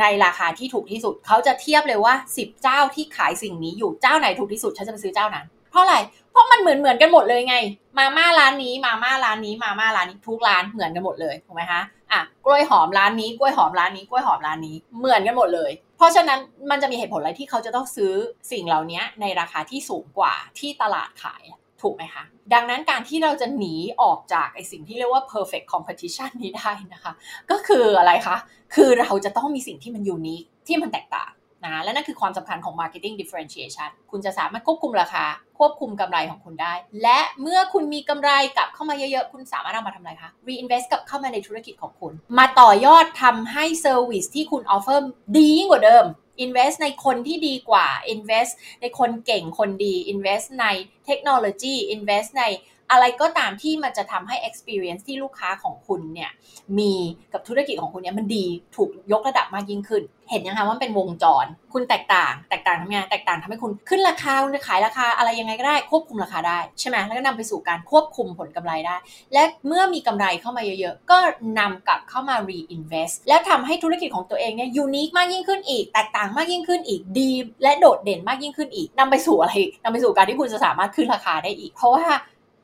ในราคาที่ถูกที่สุด เขาจะเทียบเลยว่า 10 เจ้าที่ขายสิ่งนี้อยู่เจ้าไหนถูกที่สุดฉันจะไปซื้อเจ้านั้น เพราะอะไร เพราะมันเหมือนเหมือนกันหมดเลยไง มาม่าร้านนี้ มาม่าร้านนี้ มาม่าร้านนี้ทุกร้านเหมือนกันหมดเลยถูกไหมคะอะกล้วยหอมร้านนี้กล้วยหอมร้านนี้กล้วยหอมร้านนี้เหมือนกันหมดเลย เพราะฉะนั้นมันจะมีเหตุผลอะไรที่เขาจะต้องซื้อสิ่งเหล่านี้ในราคาที่สูงกว่าที่ตลาดขายถูกไหมคะ ดังนั้นการที่เราจะหนีออกจากไอสิ่งที่เรียกว่า perfect competition นี้ได้นะคะ ก็คืออะไรคะ คือเราจะต้องมีสิ่งที่มันยูนิคที่มันแตกต่าง นะและนั่นคือความสำคัญของ marketing differentiation คุณจะสามารถควบคุมราคา ควบคุมกำไรของคุณได้ และเมื่อคุณมีกำไรกลับเข้ามาเยอะๆ คุณสามารถเอามาทำอะไรคะ reinvest กลับเข้ามาในธุรกิจของคุณ มาต่อยอดทำให้ service ที่คุณ offer ดียิ่งกว่าเดิม invest ในคนที่ดีกว่า invest ในคนเก่งคนดี invest ในเทคโนโลยี invest ใน อะไรก็ตามที่มันจะทำให้ experience ที่ลูกค้าของคุณเนี่ยมีกับธุรกิจของคุณเนี่ยมันดีถูกยกระดับมากยิ่งขึ้น เห็นยังคะว่าเป็นวงจร คุณแตกต่าง แตกต่างทำไงแตกต่างทำให้คุณขึ้นราคาคุณจะขายราคาอะไรยังไงก็ได้ควบคุมราคาได้ใช่ไหมแล้วก็นำไปสู่การควบคุมผลกำไรได้ และเมื่อมีกำไรเข้ามาเยอะๆ ก็นำกลับเข้ามา reinvest แล้วทำให้ธุรกิจของตัวเองเนี่ยยูนิคมากยิ่งขึ้นอีก แตกต่างมากยิ่งขึ้นอีกดี และโดดเด่นมากยิ่งขึ้นอีกนำไปสู่อะไรนำไปสู่การที่คุณจะสามารถขึ้นราคาได้อีก เพราะว่า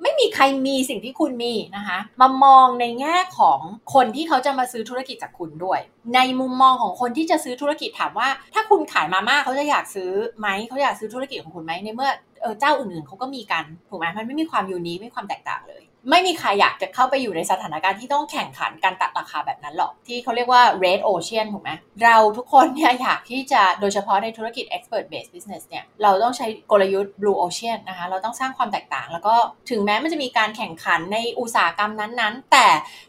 ไม่มีใครมีสิ่งที่คุณมีนะคะมามองในแง่ของคนที่เขาจะมาซื้อธุรกิจจากคุณด้วย ในมุมมองของคนที่จะซื้อธุรกิจถามว่า ถ้าคุณขายมาม่าเขาจะอยากซื้อไหมเขาอยากซื้อธุรกิจของคุณไหมในเมื่อเออเจ้าอื่นๆเขาก็มีกันถูกไหมมันไม่มีความยูนิคไม่มีความแตกต่างเลย ไม่มีใครอยากจะเข้าไปอยู่ในสถานการณ์ที่ต้องแข่งขันการตัดราคาแบบนั้นหรอก ที่เขาเรียกว่า red ocean ถูกไหมเราทุกคนเนี่ยอยากที่จะโดยเฉพาะในธุรกิจ expert based business เนี่ยเราต้องใช้กลยุทธ์ blue ocean นะคะ เราต้องสร้างความแตกต่าง แล้วก็ถึงแม้มันจะมีการแข่งขันในอุตสาหกรรมนั้นๆ แต่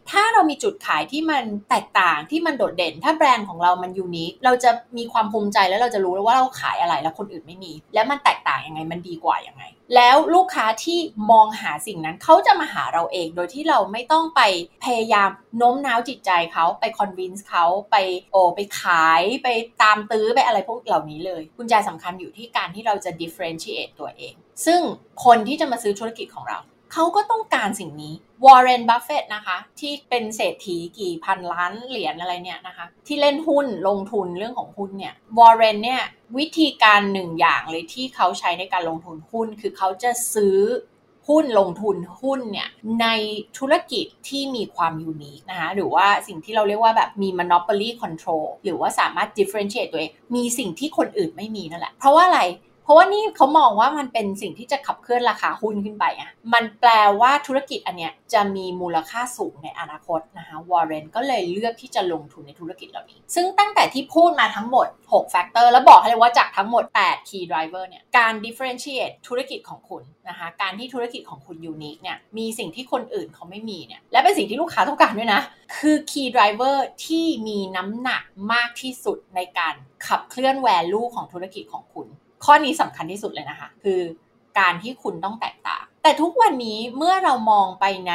ถ้าเรามีจุดขายที่มันแตกต่างที่มันโดดเด่น ถ้าแบรนด์ของเรามันยูนิคเราจะมีความภูมิใจแล้วเราจะรู้ว่าเราขายอะไรแล้วคนอื่นไม่มี และมันแตกต่างยังไงมันดีกว่ายังไง แล้วลูกค้าที่มองหาสิ่งนั้นเขาจะมาหาเราเอง โดยที่เราไม่ต้องไปพยายามโน้มน้าวจิตใจเขาไปคอนวินส์เขาไปโอไปขายไปตามตื้อไปอะไรพวกเหล่านี้เลย กุญแจสำคัญอยู่ที่การที่เราจะ differentiate ตัวเอง ซึ่งคนที่จะมาซื้อธุรกิจของเรา เขาก็ต้องการสิ่งนี้วอร์เรนบัฟเฟตนะคะที่เป็นเศรษฐีกี่พันล้านเหรียญอะไรเนี่ยนะคะที่เล่นหุ้นลงทุนเรื่องของหุ้นเนี่ยวอร์เรนเนี่ยวิธีการหนึ่งอย่างเลยที่เขาใช้ในการลงทุนหุ้น คือเขาจะซื้อหุ้นลงทุนหุ้นเนี่ยในธุรกิจที่มีความ unique นะคะหรือว่าสิ่งที่เราเรียกว่าแบบมี monopoly control หรือว่าสามารถ differentiate ตัวเองมีสิ่งที่คนอื่นไม่มีนั่นแหละ เพราะว่าอะไร เพราะราะว่านี่เขามองว่ามันเป็นสิ่งที่จะขับเคลื่อนราคาหุ้นขึ้นไปอะมันแปลว่าธุรกิจอันเนี้ยจะมีมูลค่าสูงในอนาคตนะคะวอร์เรนก็เลยเลือกที่จะลงทุนในธุรกิจเหล่านี้ ซึ่งตั้งแต่ที่พูดมาทั้งหมด 6 factor แล้วบอกให้เลยว่าจากทั้งหมด 8 key driver เนี่ยการ differentiate ธุรกิจของคุณนะคะการที่ธุรกิจของคุณ unique เนี่ยมีสิ่งที่คนอื่นเขาไม่มีเนี่ยและเป็นสิ่งที่ลูกค้าต้องการด้วยนะ คือ key driver ที่มีน้ำหนักมากที่สุดในการขับเคลื่อน value ของธุรกิจของคุณ ข้อนี้สำคัญที่สุดเลยนะคะ คือการที่คุณต้องแตกต่าง แต่ทุกวันนี้เมื่อเรามองไปใน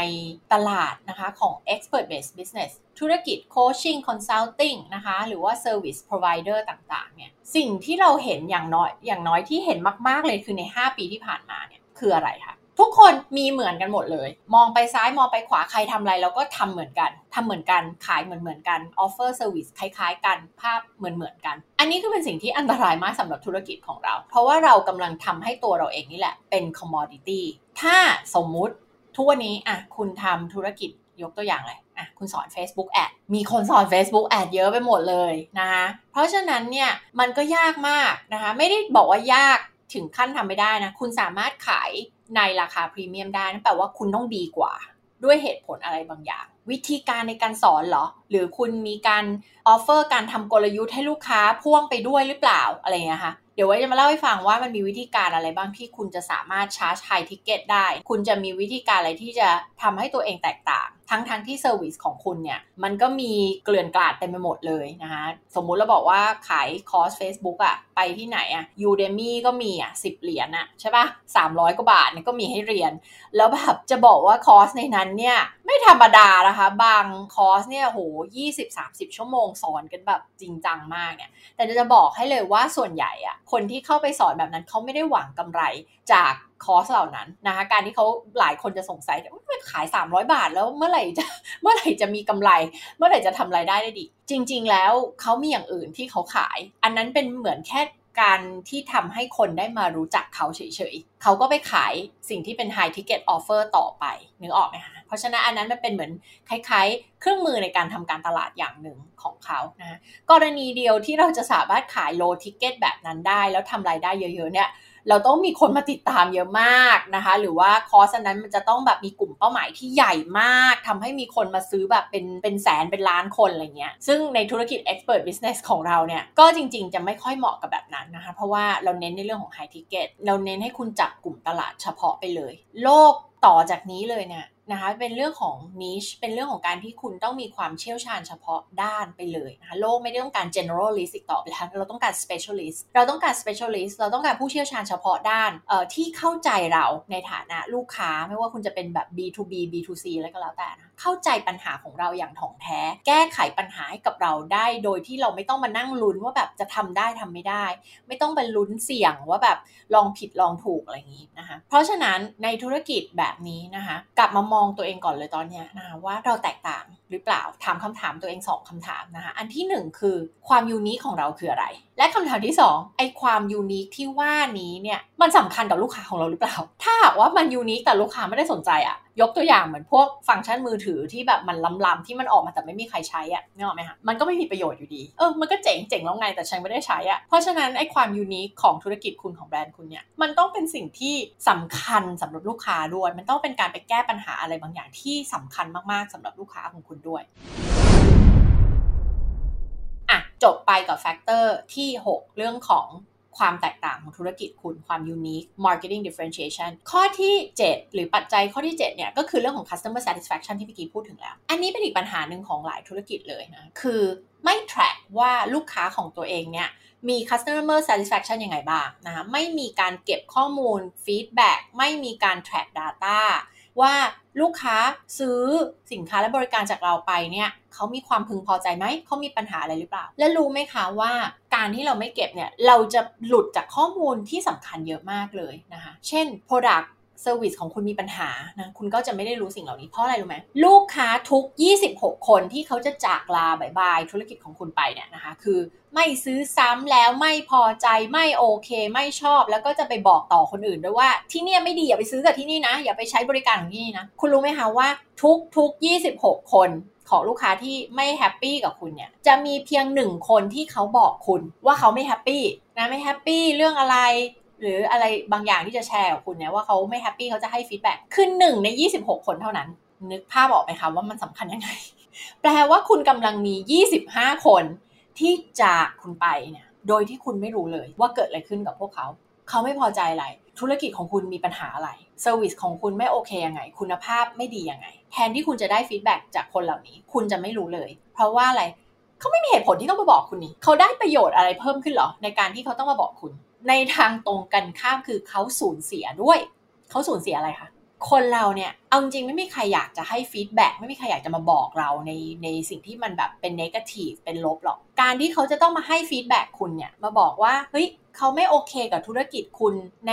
ตลาดนะคะของ expert based business ธุรกิจ coaching consulting นะคะ หรือว่า service provider ต่างๆ เนี่ย สิ่งที่เราเห็นอย่างน้อยอย่างน้อยที่เห็นมาก ๆ เลยคือใน 5 ปีที่ผ่านมาเนี่ย คืออะไรคะ ทุกคนมีเหมือนกันหมดเลย มองไปซ้ายมองไปขวาใครทำอะไรเราก็ทำเหมือนกันทำเหมือนกันขายเหมือนเหมือนกัน offer service คล้ายๆ กันภาพเหมือนเหมือนกัน อันนี้คือเป็นสิ่งที่อันตรายมากสำหรับธุรกิจของเรา เพราะว่าเรากำลังทำให้ตัวเราเองนี่แหละเป็น commodity ถ้าสมมุติทุกวันนี้อะคุณทำธุรกิจยกตัวอย่างเลยอะคุณสอน Facebook Ad มีคนสอน Facebook Ad เยอะไปหมดเลยนะคะเพราะฉะนั้นเนี่ยมันก็ยากมากนะคะไม่ได้บอกว่ายากถึงขั้นทำไม่ได้นะ คุณสามารถขาย ในราคาพรีเมียมได้นั่นแปลว่าคุณต้องดีกว่า ด้วยเหตุผลอะไรบางอย่าง วิธีการในการสอนเหรอหรือคุณมีการ offer การทำกลยุทธ์ให้ลูกค้าพ่วงไปด้วยหรือเปล่าอะไรเงี้ยค่ะเดี๋ยวไว้จะมาเล่าให้ฟังว่ามันมีวิธีการอะไรบ้างที่คุณจะสามารถ charge high ticket ได้ คุณจะมีวิธีการอะไรที่จะทำให้ตัวเองแตกต่าง ทั้งทั้งที่ service ของคุณเนี่ย มันก็มีเกลื่อนกลาดเต็มไปหมดเลยนะคะสมมุติเราบอกว่าขายคอร์ส Facebook อะไปที่ไหนอะ Udemy ก็มีอะสิบเหรียญอะใช่ปะสามร้อยกว่าบาทเนี่ยก็มีให้เรียน แล้วแบบจะบอกว่าคอร์สในนั้นเนี่ย ไม่ธรรมดานะคะ บางคอร์สเนี่ยโหยี่สิบสามสิบชั่วโมงสอนกันแบบจริงจังมากเนี่ย แต่จะบอกให้เลยว่าส่วนใหญ่อะคนที่เข้าไปสอนแบบนั้นเขาไม่ได้หวังกำไรจากคอร์สเหล่านั้นนะคะ การที่เขาหลายคนจะสงสัยว่าขาย 300 บาทแล้วเมื่อไหร่จะเมื่อไหร่จะมีกำไร เมื่อไหร่จะทำรายได้ได้ดี จริง ๆ แล้วเขามีอย่างอื่นที่เขาขาย อันนั้นเป็นเหมือนแค่การที่ทำให้คนได้มารู้จักเขาเฉยๆ เขาก็ไปขายสิ่งที่เป็น high ticket offer ต่อไป นึกออกไหมคะ เพราะฉะนั้นอันนั้นมันเป็นเหมือนคล้ายๆ เครื่องมือในการทำการตลาดอย่างหนึ่งของเขานะกรณีเดียวที่เราจะสามารถขาย low ticket แบบนั้นได้ แล้วทำรายได้เยอะๆเนี่ยเราต้องมีคนมาติดตามเยอะมากนะคะ หรือว่าคอร์สนั้นมันจะต้องแบบมีกลุ่มเป้าหมายที่ใหญ่มากทำให้มีคนมาซื้อแบบเป็นเป็นแสนเป็นล้านคนอะไรเงี้ย ซึ่งในธุรกิจ expert business ของเราเนี่ย ก็จริงๆ จะไม่ค่อยเหมาะกับแบบนั้นนะคะ เพราะว่าเราเน้นในเรื่องของ high ticket เราเน้นให้คุณจับกลุ่มตลาดเฉพาะไปเลย โลกต่อจากนี้เลยเนี่ย นะคะเป็นเรื่องของ niche เป็นเรื่องของการที่คุณต้องมีความเชี่ยวชาญเฉพาะด้านไปเลยนะคะโลกไม่ได้ต้องการ generalist อีกต่อไปแล้วเราต้องการ specialist เราต้องการ specialist เราต้องการผู้เชี่ยวชาญเฉพาะด้านเอ่อที่เข้าใจเราในฐานะลูกค้าไม่ว่าคุณจะเป็นแบบ B2B B2C อะไรก็แล้วแต่นะเข้าใจปัญหาของเราอย่างถ่องแท้ แก้ไขปัญหาให้กับเราได้ โดยที่เราไม่ต้องมานั่งลุ้นว่าแบบจะทำได้ทำไม่ได้ ไม่ต้องไปลุ้นเสี่ยงว่าแบบลองผิดลองถูกอะไรอย่างนี้นะคะเพราะฉะนั้นในธุรกิจแบบนี้นะคะกลับมามองตัวเองก่อนเลยตอนนี้นะคะว่าเราแตกต่างหรือเปล่าถามคำถามตัวเองสองคำถามนะคะอันที่1คือความยูนิคของเราคืออะไร และคำถามที่2ไอความยูนิคที่ว่านี้เนี่ยมันสำคัญกับลูกค้าของเราหรือเปล่า ถ้าว่ามันยูนิคแต่ลูกค้าไม่ได้สนใจอะ ยกตัวอย่างเหมือนพวกฟังก์ชันมือถือที่แบบมันล้ำๆที่มันออกมาแต่ไม่มีใครใช้อะนึกออกไหมคะมันก็ไม่มีประโยชน์อยู่ดี เออ มันก็เจ๋งเจ๋งแล้วไงแต่ฉันไม่ได้ใช้อะเพราะฉะนั้นไอ้ความ unique ของธุรกิจคุณของแบรนด์คุณเนี่ย มันต้องเป็นสิ่งที่สำคัญสำหรับลูกค้าด้วย มันต้องเป็นการไปแก้ปัญหาอะไรบางอย่างที่สำคัญมากๆสำหรับลูกค้าของคุณด้วยอะจบไปกับ factor ที่ 6 เรื่องของ ความแตกต่างของธุรกิจคุณความ unique marketing differentiation ข้อที่ 7 หรือปัจจัยข้อที่ 7 เนี่ย ก็คือเรื่องของ customer satisfaction ที่เมื่กี้พูดถึงแล้ว อันนี้เป็นอีกปัญหาหนึ่งของหลายธุรกิจเลยนะ คือไม่ track ว่าลูกค้าของตัวเองเนี่ยมี customer satisfaction ยังไงบ้างนะคะไม่มีการเก็บข้อมูล feedback ไม่มีการ track data ว่าลูกค้าซื้อสินค้าและบริการจากเราไปเนี่ยเขามีความพึงพอใจไหม เขามีปัญหาอะไรหรือเปล่า และรู้ไหมคะว่าการที่เราไม่เก็บเนี่ย เราจะหลุดจากข้อมูลที่สำคัญเยอะมากเลยนะคะ เช่น Product เซอร์วิสของคุณมีปัญหานะคุณก็จะไม่ได้รู้สิ่งเหล่านี้เพราะอะไรรู้ไหมลูกค้าทุก 26 คนที่เขาจะจากลา bye bye ธุรกิจของคุณไปเนี่ยนะคะ คือไม่ซื้อซ้ำแล้วไม่พอใจไม่โอเค ไม่ชอบแล้วก็จะไปบอกต่อคนอื่นด้วยว่าที่นี่ไม่ดีอย่าไปซื้อกับที่นี่นะ อย่าไปใช้บริการของที่นี่นะ คุณรู้ไหมคะว่าทุกทุก26 คนของลูกค้าที่ไม่ happy กับคุณเนี่ยจะมีเพียงหนึ่งคนที่เขาบอกคุณว่าเขาไม่ happy นะไม่ happy เรื่องอะไร หรืออะไรบางอย่างที่จะแชร์กับคุณเนี่ยว่าเขาไม่ happy เขาจะให้ feedback คือหนึ่งใน 26 คนเท่านั้น นึกภาพออกไหมคะว่ามันสำคัญยังไง แปลว่าคุณกำลังมี 25 คนที่จากคุณไปเนี่ยโดยที่คุณไม่รู้เลยว่าเกิดอะไรขึ้นกับพวกเขา เขาไม่พอใจอะไร ธุรกิจของคุณมีปัญหาอะไร service ของคุณไม่โอเคยังไง คุณภาพไม่ดียังไง แทนที่คุณจะได้ feedback จากคนเหล่านี้ คุณจะไม่รู้เลย เพราะว่าอะไรเขาไม่มีเหตุผลที่ต้องมาบอกคุณนี่เขาได้ประโยชน์อะไรเพิ่มขึ้นหรอในการที่เขาต้องมาบอกคุณ ในทางตรงกันข้ามคือเขาสูญเสียด้วย เขาสูญเสียอะไรคะคนเราเนี่ย เอาจริงไม่มีใครอยากจะให้ feedback ไม่มีใครอยากจะมาบอกเราในในสิ่งที่มันแบบเป็น negative เป็นลบหรอก การที่เขาจะต้องมาให้ feedback คุณเนี่ย มาบอกว่า เฮ้ย เขาไม่โอเคกับธุรกิจคุณใน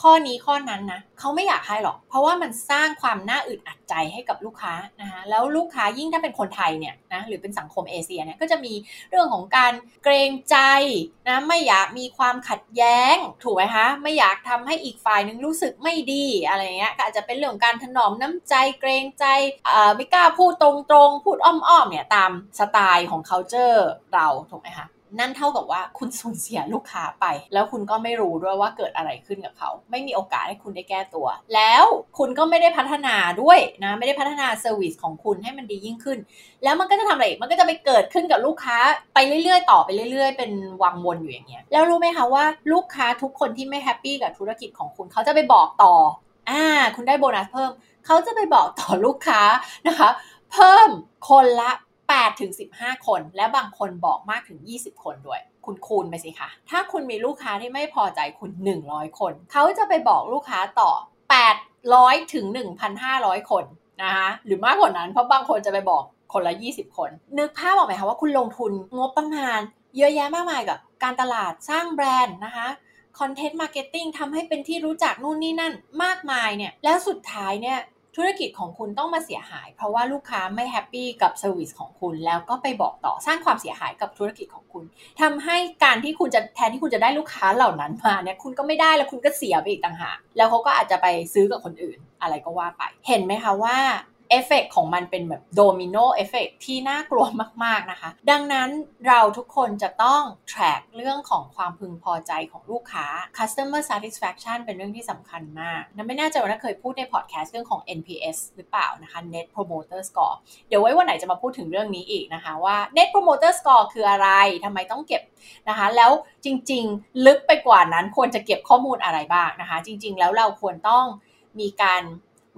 ข้อนี้ข้อนั้นนะเขาไม่อยากให้หรอก เพราะว่ามันสร้างความน่าอึดอัดใจให้กับลูกค้านะคะแล้วลูกค้ายิ่งถ้าเป็นคนไทยเนี่ยนะหรือเป็นสังคมเอเชียเนี่ยก็จะมีเรื่องของการเกรงใจนะไม่อยากมีความขัดแย้งถูกไหมคะไม่อยากทำให้อีกฝ่ายนึงรู้สึกไม่ดีอะไรเงี้ยก็อาจจะเป็นเรื่องการถนอมน้ำใจเกรงใจไม่กล้าพูดตรงๆ พูดอ้อมๆเนี่ยตามสไตล์ของ culture เราถูกไหมคะ นั่นเท่ากับว่าคุณสูญเสียลูกค้าไป แล้วคุณก็ไม่รู้ด้วยว่าเกิดอะไรขึ้นกับเขา ไม่มีโอกาสให้คุณได้แก้ตัว แล้วคุณก็ไม่ได้พัฒนาด้วยนะไม่ได้พัฒนา service ของคุณให้มันดียิ่งขึ้น แล้วมันก็จะทำอะไรมันก็จะไปเกิดขึ้นกับลูกค้าไปเรื่อยๆ ต่อไปเรื่อย ๆ เป็นวังวนอยู่อย่างเงี้ยแล้วรู้ไหมคะว่าลูกค้าทุกคนที่ไม่ happy กับธุรกิจของคุณเขาจะไปบอกต่ออ่าคุณได้โบนัสเพิ่ม เขาจะไปบอกต่อลูกค้านะคะ เพิ่มคนละ 8ถึง15 คน และบางคนบอกมากถึง 20 คนด้วย คุณคูณไปสิคะถ้าคุณมีลูกค้าที่ไม่พอใจคุณ 100 คน เขาจะไปบอกลูกค้าต่อ 800ถึง1,500 คนนะคะหรือมากกว่านั้นเพราะบางคนจะไปบอกคนละ 20 คน นึกภาพออกไหมคะว่าคุณลงทุนงบประมาณ เยอะแยะมากมายกับการตลาดสร้างแบรนด์นะคะ content marketing ทำให้เป็นที่รู้จักนู่นนี่นั่นมากมายเนี่ยแล้วสุดท้ายเนี่ย ธุรกิจของคุณต้องมาเสียหาย เพราะว่าลูกค้าไม่ happy กับ service ของคุณ แล้วก็ไปบอกต่อสร้างความเสียหายกับธุรกิจของคุณทำให้การที่คุณจะแทนที่คุณจะได้ลูกค้าเหล่านั้นมาเนี่ยคุณก็ไม่ได้แล้วคุณก็เสียไปอีกต่างหากแล้วเขาก็อาจจะไปซื้อกับคนอื่น อะไรก็ว่าไป เห็นไหมคะว่า เอฟเฟกของมันเป็นแบบ domino effect ที่น่ากลัวมาก ๆ นะคะ ดังนั้นเราทุกคนจะต้อง track เรื่องของความพึงพอใจของลูกค้า customer satisfaction เป็นเรื่องที่สำคัญมากนะไม่แน่ใจนะว่าเคยพูดในพอดแคสต์เรื่องของ NPS หรือเปล่านะคะ Net Promoter Score เดี๋ยวไว้วันไหนจะมาพูดถึงเรื่องนี้อีกนะคะว่า Net Promoter Score คืออะไรทำไมต้องเก็บนะคะ แล้วจริง ๆ ลึกไปกว่านั้นควรจะเก็บข้อมูลอะไรบ้างนะคะ จริง ๆ แล้วเราควรต้องมีการ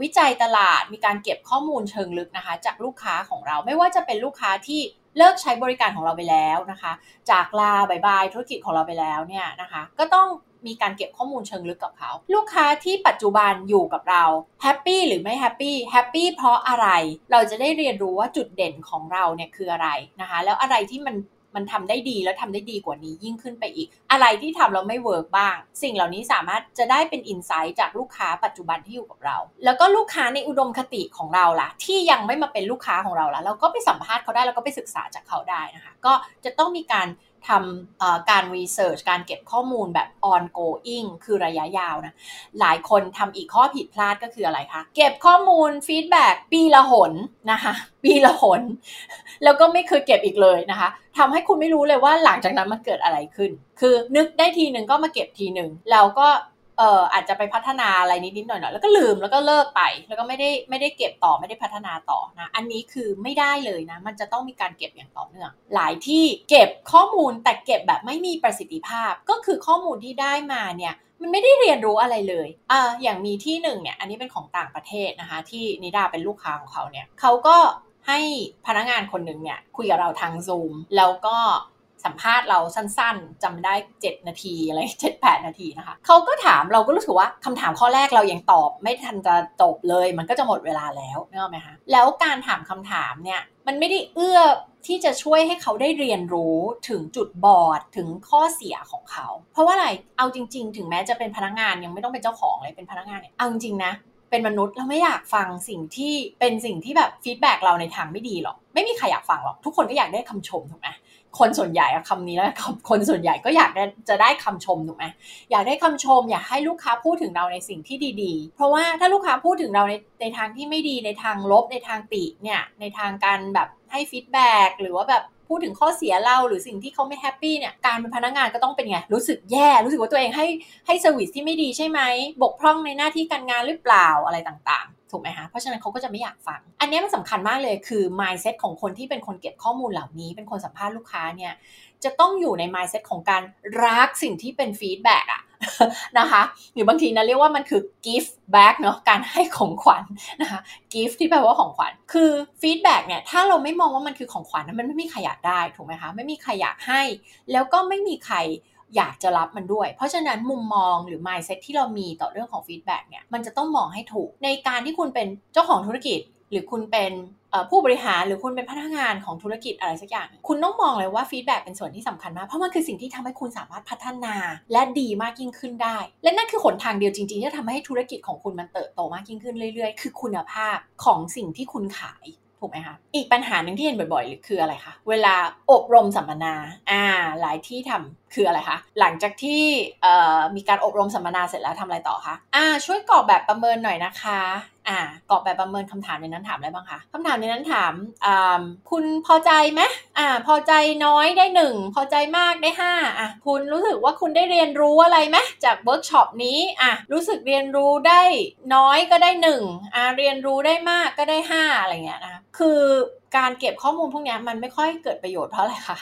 วิจัยตลาดมีการเก็บข้อมูลเชิงลึกนะคะ จากลูกค้าของเราไม่ว่าจะเป็นลูกค้าที่เลิกใช้บริการของเราไปแล้วนะคะ จากลาบายบายธุรกิจของเราไปแล้วเนี่ยนะคะ ก็ต้องมีการเก็บข้อมูลเชิงลึกกับเขา ลูกค้าที่ปัจจุบันอยู่กับเราhappy หรือไม่ happy happy เพราะอะไร เราจะได้เรียนรู้ว่าจุดเด่นของเราเนี่ยคืออะไรนะคะ แล้วอะไรที่มัน มันทำได้ดีแล้วทำได้ดีกว่านี้ยิ่งขึ้นไปอีก อะไรที่ทำเราไม่ work บ้าง สิ่งเหล่านี้สามารถจะได้เป็น insight จากลูกค้าปัจจุบันที่อยู่กับเรา แล้วก็ลูกค้าในอุดมคติของเราล่ะ ที่ยังไม่มาเป็นลูกค้าของเราล่ะเราก็ไปสัมภาษณ์เขาได้แล้วก็ไปศึกษาจากเขาได้นะคะ ก็จะต้องมีการ ทำการ research การเก็บข้อมูลแบบ ongoing คือระยะยาวนะ หลายคนทำอีกข้อผิดพลาดก็คืออะไรคะ เก็บข้อมูลฟีดแบ็ปีละหนนะคะ ปีละหน แล้วก็ไม่เคยเก็บอีกเลยนะคะทำให้คุณไม่รู้เลยว่าหลังจากนั้นมันเกิดอะไรขึ้น คือนึกได้ทีหนึ่งก็มาเก็บทีหนึ่งแล้วก็ เอ่ออาจจะไปพัฒนาอะไรนิดๆหน่อยๆแล้วก็ลืมแล้วก็เลิกไป แล้วก็ไม่ได้ไม่ได้เก็บต่อไม่ได้พัฒนาต่อนะอันนี้คือไม่ได้เลยนะ มันจะต้องมีการเก็บอย่างต่อเนื่อง หลายที่เก็บข้อมูลแต่เก็บแบบไม่มีประสิทธิภาพก็คือข้อมูลที่ได้มาเนี่ยมันไม่ได้เรียนรู้อะไรเลยอ่าอย่างมีที่หนึ่งเนี่ยอันนี้เป็นของต่างประเทศนะคะ ที่นิดาเป็นลูกค้าของเขาเนี่ยเขาก็ให้พนักงานคนหนึ่งเนี่ยคุยกับเราทางซูมแล้วก็ สัมภาษณ์เราสั้นๆจำได้ 7 นาทีอะไรเจ็ดแปดนาทีนะคะเขาก็ถามเราก็รู้สึกว่าคำถามข้อแรกเรายังตอบ ไม่ทันจะจบเลย มันก็จะหมดเวลาแล้วนึกออกไหมคะแล้วการถามคำถามเนี่ยมันไม่ได้เอื้อที่จะช่วยให้เขาได้เรียนรู้ถึงจุดบอดถึงข้อเสียของเขา เพราะว่าอะไรเอาจริง ๆ ถึงแม้จะเป็นพนักงานยังไม่ต้องเป็นเจ้าของเลยเป็นพนักงานเนี่ยเอาจริงนะเป็นมนุษย์เราไม่อยากฟังสิ่งที่เป็นสิ่งที่แบบ feedback เราในทางไม่ดีหรอก ไม่มีใครอยากฟังหรอก ทุกคนก็อยากได้คำชมถูกไหม คนส่วนใหญ่คำนี้แล้วคนส่วนใหญ่ก็อยากจะได้คำชมถูกไหมอยากได้คำชม อยากให้ลูกค้าพูดถึงเราในสิ่งที่ดีๆ เพราะว่าถ้าลูกค้าพูดถึงเราในในทางที่ไม่ดีในทางลบในทางติเนี่ยในทางการแบบให้ feedback หรือว่าแบบ พูดถึงข้อเสียเราหรือสิ่งที่เขาไม่ happy เนี่ยการเป็นพนักงานก็ต้องเป็นไงรู้สึกแย่รู้สึกว่าตัวเองให้ให้ service ที่ไม่ดีใช่ไหมบกพร่องในหน้าที่การงานหรือเปล่าอะไรต่างๆ ถูกไหมคะเพราะฉะนั้นเขาก็จะไม่อยากฟัง อันนี้มันสำคัญมากเลยคือ mindset ของคนที่เป็นคนเก็บข้อมูลเหล่านี้ เป็นคนสัมภาษณ์ลูกค้าเนี่ย จะต้องอยู่ใน mindset ของการรักสิ่งที่เป็น feedback อะนะคะหรือบางทีนะเรียกว่ามันคือ gift back เนาะการให้ของขวัญนะคะ gift ที่แปลว่าของขวัญ คือ feedback เนี่ยถ้าเราไม่มองว่ามันคือของขวัญมันไม่มีใครอยากได้ถูกไหมคะไม่มีใครอยากให้ แล้วก็ไม่มีใครอยากจะรับมันด้วย เพราะฉะนั้นมุมมองหรือ mindset ที่เรามีต่อเรื่องของ feedback เนี่ย มันจะต้องมองให้ถูก ในการที่คุณเป็นเจ้าของธุรกิจ หรือคุณเป็นผู้บริหารหรือคุณเป็นพนักงานของธุรกิจอะไรสักอย่าง คุณต้องมองเลยว่าฟีดแบ็เป็นส่วนที่สำคัญมาก เพราะมันคือสิ่งที่ทำให้คุณสามารถพัฒนา และดีมากยิ่งขึ้นได้ และนั่นคือหนทางเดียวจริงๆที่จะทำให้ธุรกิจของคุณมันเติบโตมากยิ่งขึ้นเรื่อยๆ คือคุณภาพของสิ่งที่คุณขายถูกไหมคะอีกปัญหาหนึ่งที่เห็นบ่อยๆ คืออะไรคะ เวลาอบรมสัมมนา อ่า หลายที่ทำ คืออะไรคะหลังจากที่มีการอบรมสัมมนาเสร็จแล้วทำอะไรต่อคะอ่า ช่วยกรอกแบบประเมินหน่อยนะคะอ่ากรอกแบบประเมินคำถามในนั้นถามอะไรบ้างคะคำถามในนั้นถามอ่าคุณพอใจไหมอ่า พอใจน้อยได้หนึ่งพอใจมากได้ห้าอะคุณรู้สึกว่าคุณได้เรียนรู้อะไรไหมจากเวิร์กช็อปนี้อะรู้สึกเรียนรู้ได้น้อยก็ได้หนึ่งอ่าเรียนรู้ได้มากก็ได้ห้าอะไรเงี้ยนะคือการเก็บข้อมูลพวกนี้มันไม่ค่อยเกิดประโยชน์เพราะอะไรคะ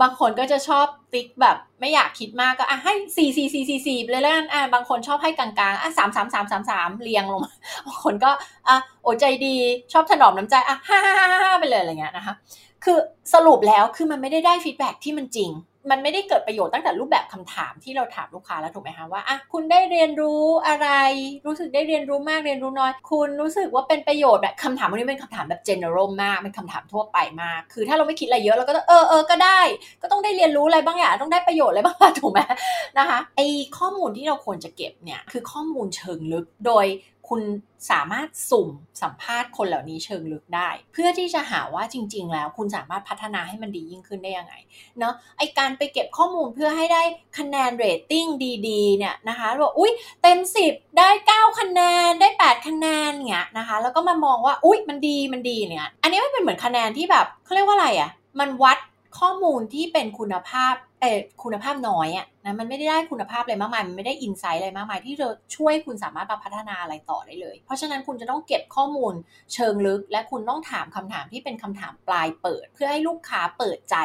บางคนก็จะชอบติ๊กแบบไม่อยากคิดมากก็อะให้สี่สี่สี่สี่สี่เลยแล้วกันอะบางคนชอบให้กลางๆอะสามสามสามสามสามเรียงลงบางคนก็อะโอใจดีชอบถนอมน้ำใจอะห้าห้าห้าไปเลยอะไรเงี้ยนะคะ คือสรุปแล้วคือมันไม่ได้ได้ฟีดแบ็ที่มันจริง มันไม่ได้เกิดประโยชน์ตั้งแต่รูปแบบคำถามที่เราถามลูกค้าแล้วถูกไหมคะว่าอะคุณได้เรียนรู้อะไร รู้สึกได้เรียนรู้มากเรียนรู้น้อย คุณรู้สึกว่าเป็นประโยชน์แบบคำถามพวกนี้เป็นคำถามแบบ general มากเป็นคำถามทั่วไปมาก คือถ้าเราไม่คิดอะไรเยอะเราก็เออเออก็ได้ ก็ต้องได้เรียนรู้อะไรบางอย่างต้องได้ประโยชน์อะไรบ้างถูกไหมนะคะไอข้อมูลที่เราควรจะเก็บเนี่ยคือข้อมูลเชิงลึกโดย คุณสามารถสุ่มสัมภาษณ์คนเหล่านี้เชิงลึกได้ เพื่อที่จะหาว่าจริง ๆ แล้วคุณสามารถพัฒนาให้มันดียิ่งขึ้นได้ยังไงเนาะไอการไปเก็บข้อมูลเพื่อให้ได้คะแนนเรตติ้งดีๆเนี่ยนะคะบอกอุ้ยเต็ม 10 ได้ 9 คะแนนได้ 8 คะแนนเนี่ยนะคะแล้วก็มามองว่าอุ้ยมันดีมันดีเนี่ยอันนี้ไม่เป็นเหมือนคะแนนที่แบบเขาเรียกว่าอะไรอะ่ะมันวัด ข้อมูลที่เป็นคุณภาพเออคุณภาพน้อยอะนะมันไม่ได้ได้คุณภาพอะไรมากมายมันไม่ได้อินไซต์อะไรมากมายที่จะช่วยคุณสามารถมาพัฒนาอะไรต่อได้เลย เพราะฉะนั้นคุณจะต้องเก็บข้อมูลเชิงลึก และคุณต้องถามคำถามที่เป็นคำถามปลายเปิด เพื่อให้ลูกค้าเปิดใจ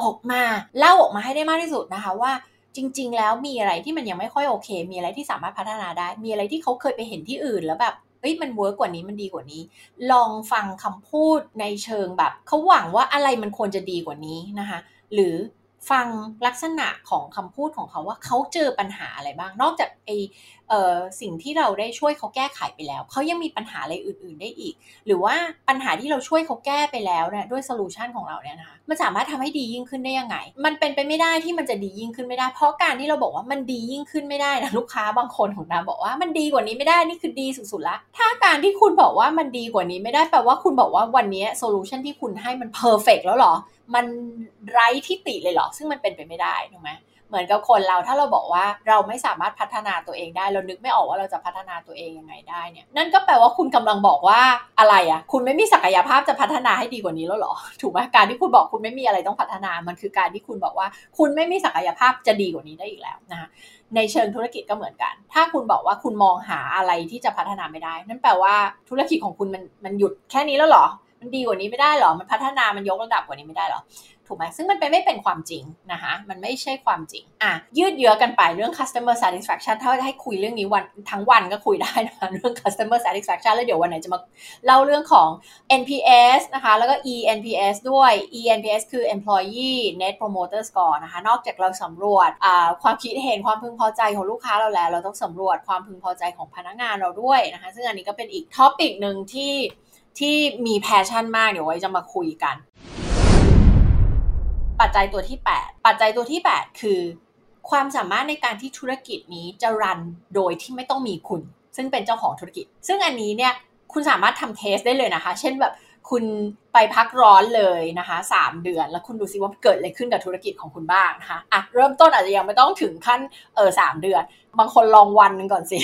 ออกมาเล่าออกมาให้ได้มากที่สุดนะคะว่าจริง ๆ แล้วมีอะไรที่มันยังไม่ค่อยโอเค มีอะไรที่สามารถพัฒนาได้ มีอะไรที่เขาเคยไปเห็นที่อื่นแล้วแบบ เฮ้ยมันเวิร์กกว่านี้มันดีกว่านี้ ลองฟังคำพูดในเชิงแบบเขาหวังว่าอะไรมันควรจะดีกว่านี้นะคะ หรือ ฟังลักษณะของคำพูดของเขาว่าเขาเจอปัญหาอะไรบ้าง นอกจากไอเออสิ่งที่เราได้ช่วยเขาแก้ไขไปแล้ว เขายังมีปัญหาอะไรอื่น ๆ ได้อีก หรือว่าปัญหาที่เราช่วยเขาแก้ไปแล้วเนี่ยด้วย solution ของเราเนี่ยนะคะมันสามารถทำให้ดียิ่งขึ้นได้ยังไง มันเป็นไปไม่ได้ที่มันจะดียิ่งขึ้นไม่ได้ เพราะการที่เราบอกว่ามันดียิ่งขึ้นไม่ได้นะลูกค้าบางคนของเราบอกว่ามันดีกว่านี้ไม่ได้นี่คือดีสุดๆละถ้าการที่คุณบอกว่ามันดีกว่านี้ไม่ได้แปลว่าคุณบอกว่าวันนี้ solution ที่คุณให้มัน perfect แล้วหรอ มันไร้ที่ติเลยเหรอ ซึ่งมันเป็นไปไม่ได้ถูกไหมเหมือนกับคนเราถ้าเราบอกว่าเราไม่สามารถพัฒนาตัวเองได้ เรานึกไม่ออกว่าเราจะพัฒนาตัวเองยังไงได้เนี่ยนั่นก็แปลว่าคุณกำลังบอกว่าอะไรอะ่ะ คุณไม่มีศักยภาพจะพัฒนาให้ดีกว่านี้แล้วหรอ ถูกไหมการที่คุณบอกคุณไม่มีอะไรต้องพัฒนา มันคือการที่คุณบอกว่า คุณไม่มีศักยภาพจะดีกว่านี้ได้อีกแล้วนะคะในเชิงธุรกิจก็เหมือนกัน ถ้าคุณบอกว่าคุณมองหาอะไรที่จะพัฒนาไม่ได้ นั่นแปลว่าธุรกิจของคุณมันมันหยุดแค่นี้แล้วหรอ มันดีกว่านี้ไม่ได้หรอ มันพัฒนา มันยกระดับกว่านี้ไม่ได้หรอ ถูกไหมซึ่งมันเป็นไม่เป็นความจริงนะคะ มันไม่ใช่ความจริง อะ ยืดเยื้อกันไปเรื่อง customer satisfaction ถ้าให้คุยเรื่องนี้วันทั้งวันก็คุยได้นะคะเรื่อง customer satisfaction แล้วเดี๋ยววันไหนจะมาเล่าเรื่องของ NPS นะคะ แล้วก็ ENPS ด้วย ENPS คือ employee net promoter score นะคะ นอกจากเราสำรวจความคิดเห็นความพึงพอใจของลูกค้าเราแล้ว เราต้องสำรวจความพึงพอใจของพนักงานเราด้วยนะคะ ซึ่งอันนี้ก็เป็นอีก topic หนึ่งที่ ที่มี passion มากเดี๋ยวไว้จะมาคุยกัน ปัจจัยตัวที่ 8 ปัจจัยตัวที่ 8 คือ ความสามารถในการที่ธุรกิจนี้จะรันโดยที่ไม่ต้องมีคุณ ซึ่งเป็นเจ้าของธุรกิจ ซึ่งอันนี้เนี่ยคุณสามารถทำเทสได้เลยนะคะ เช่นแบบคุณ ไปพักร้อนเลยนะคะ3เดือน แล้วคุณดูซิว่าเกิดอะไรขึ้นกับธุรกิจของคุณบ้างนะคะอะเริ่มต้นอาจจะยังไม่ต้องถึงขั้นเออสามเดือน บางคนลองวันหนึ่งก่อนสิ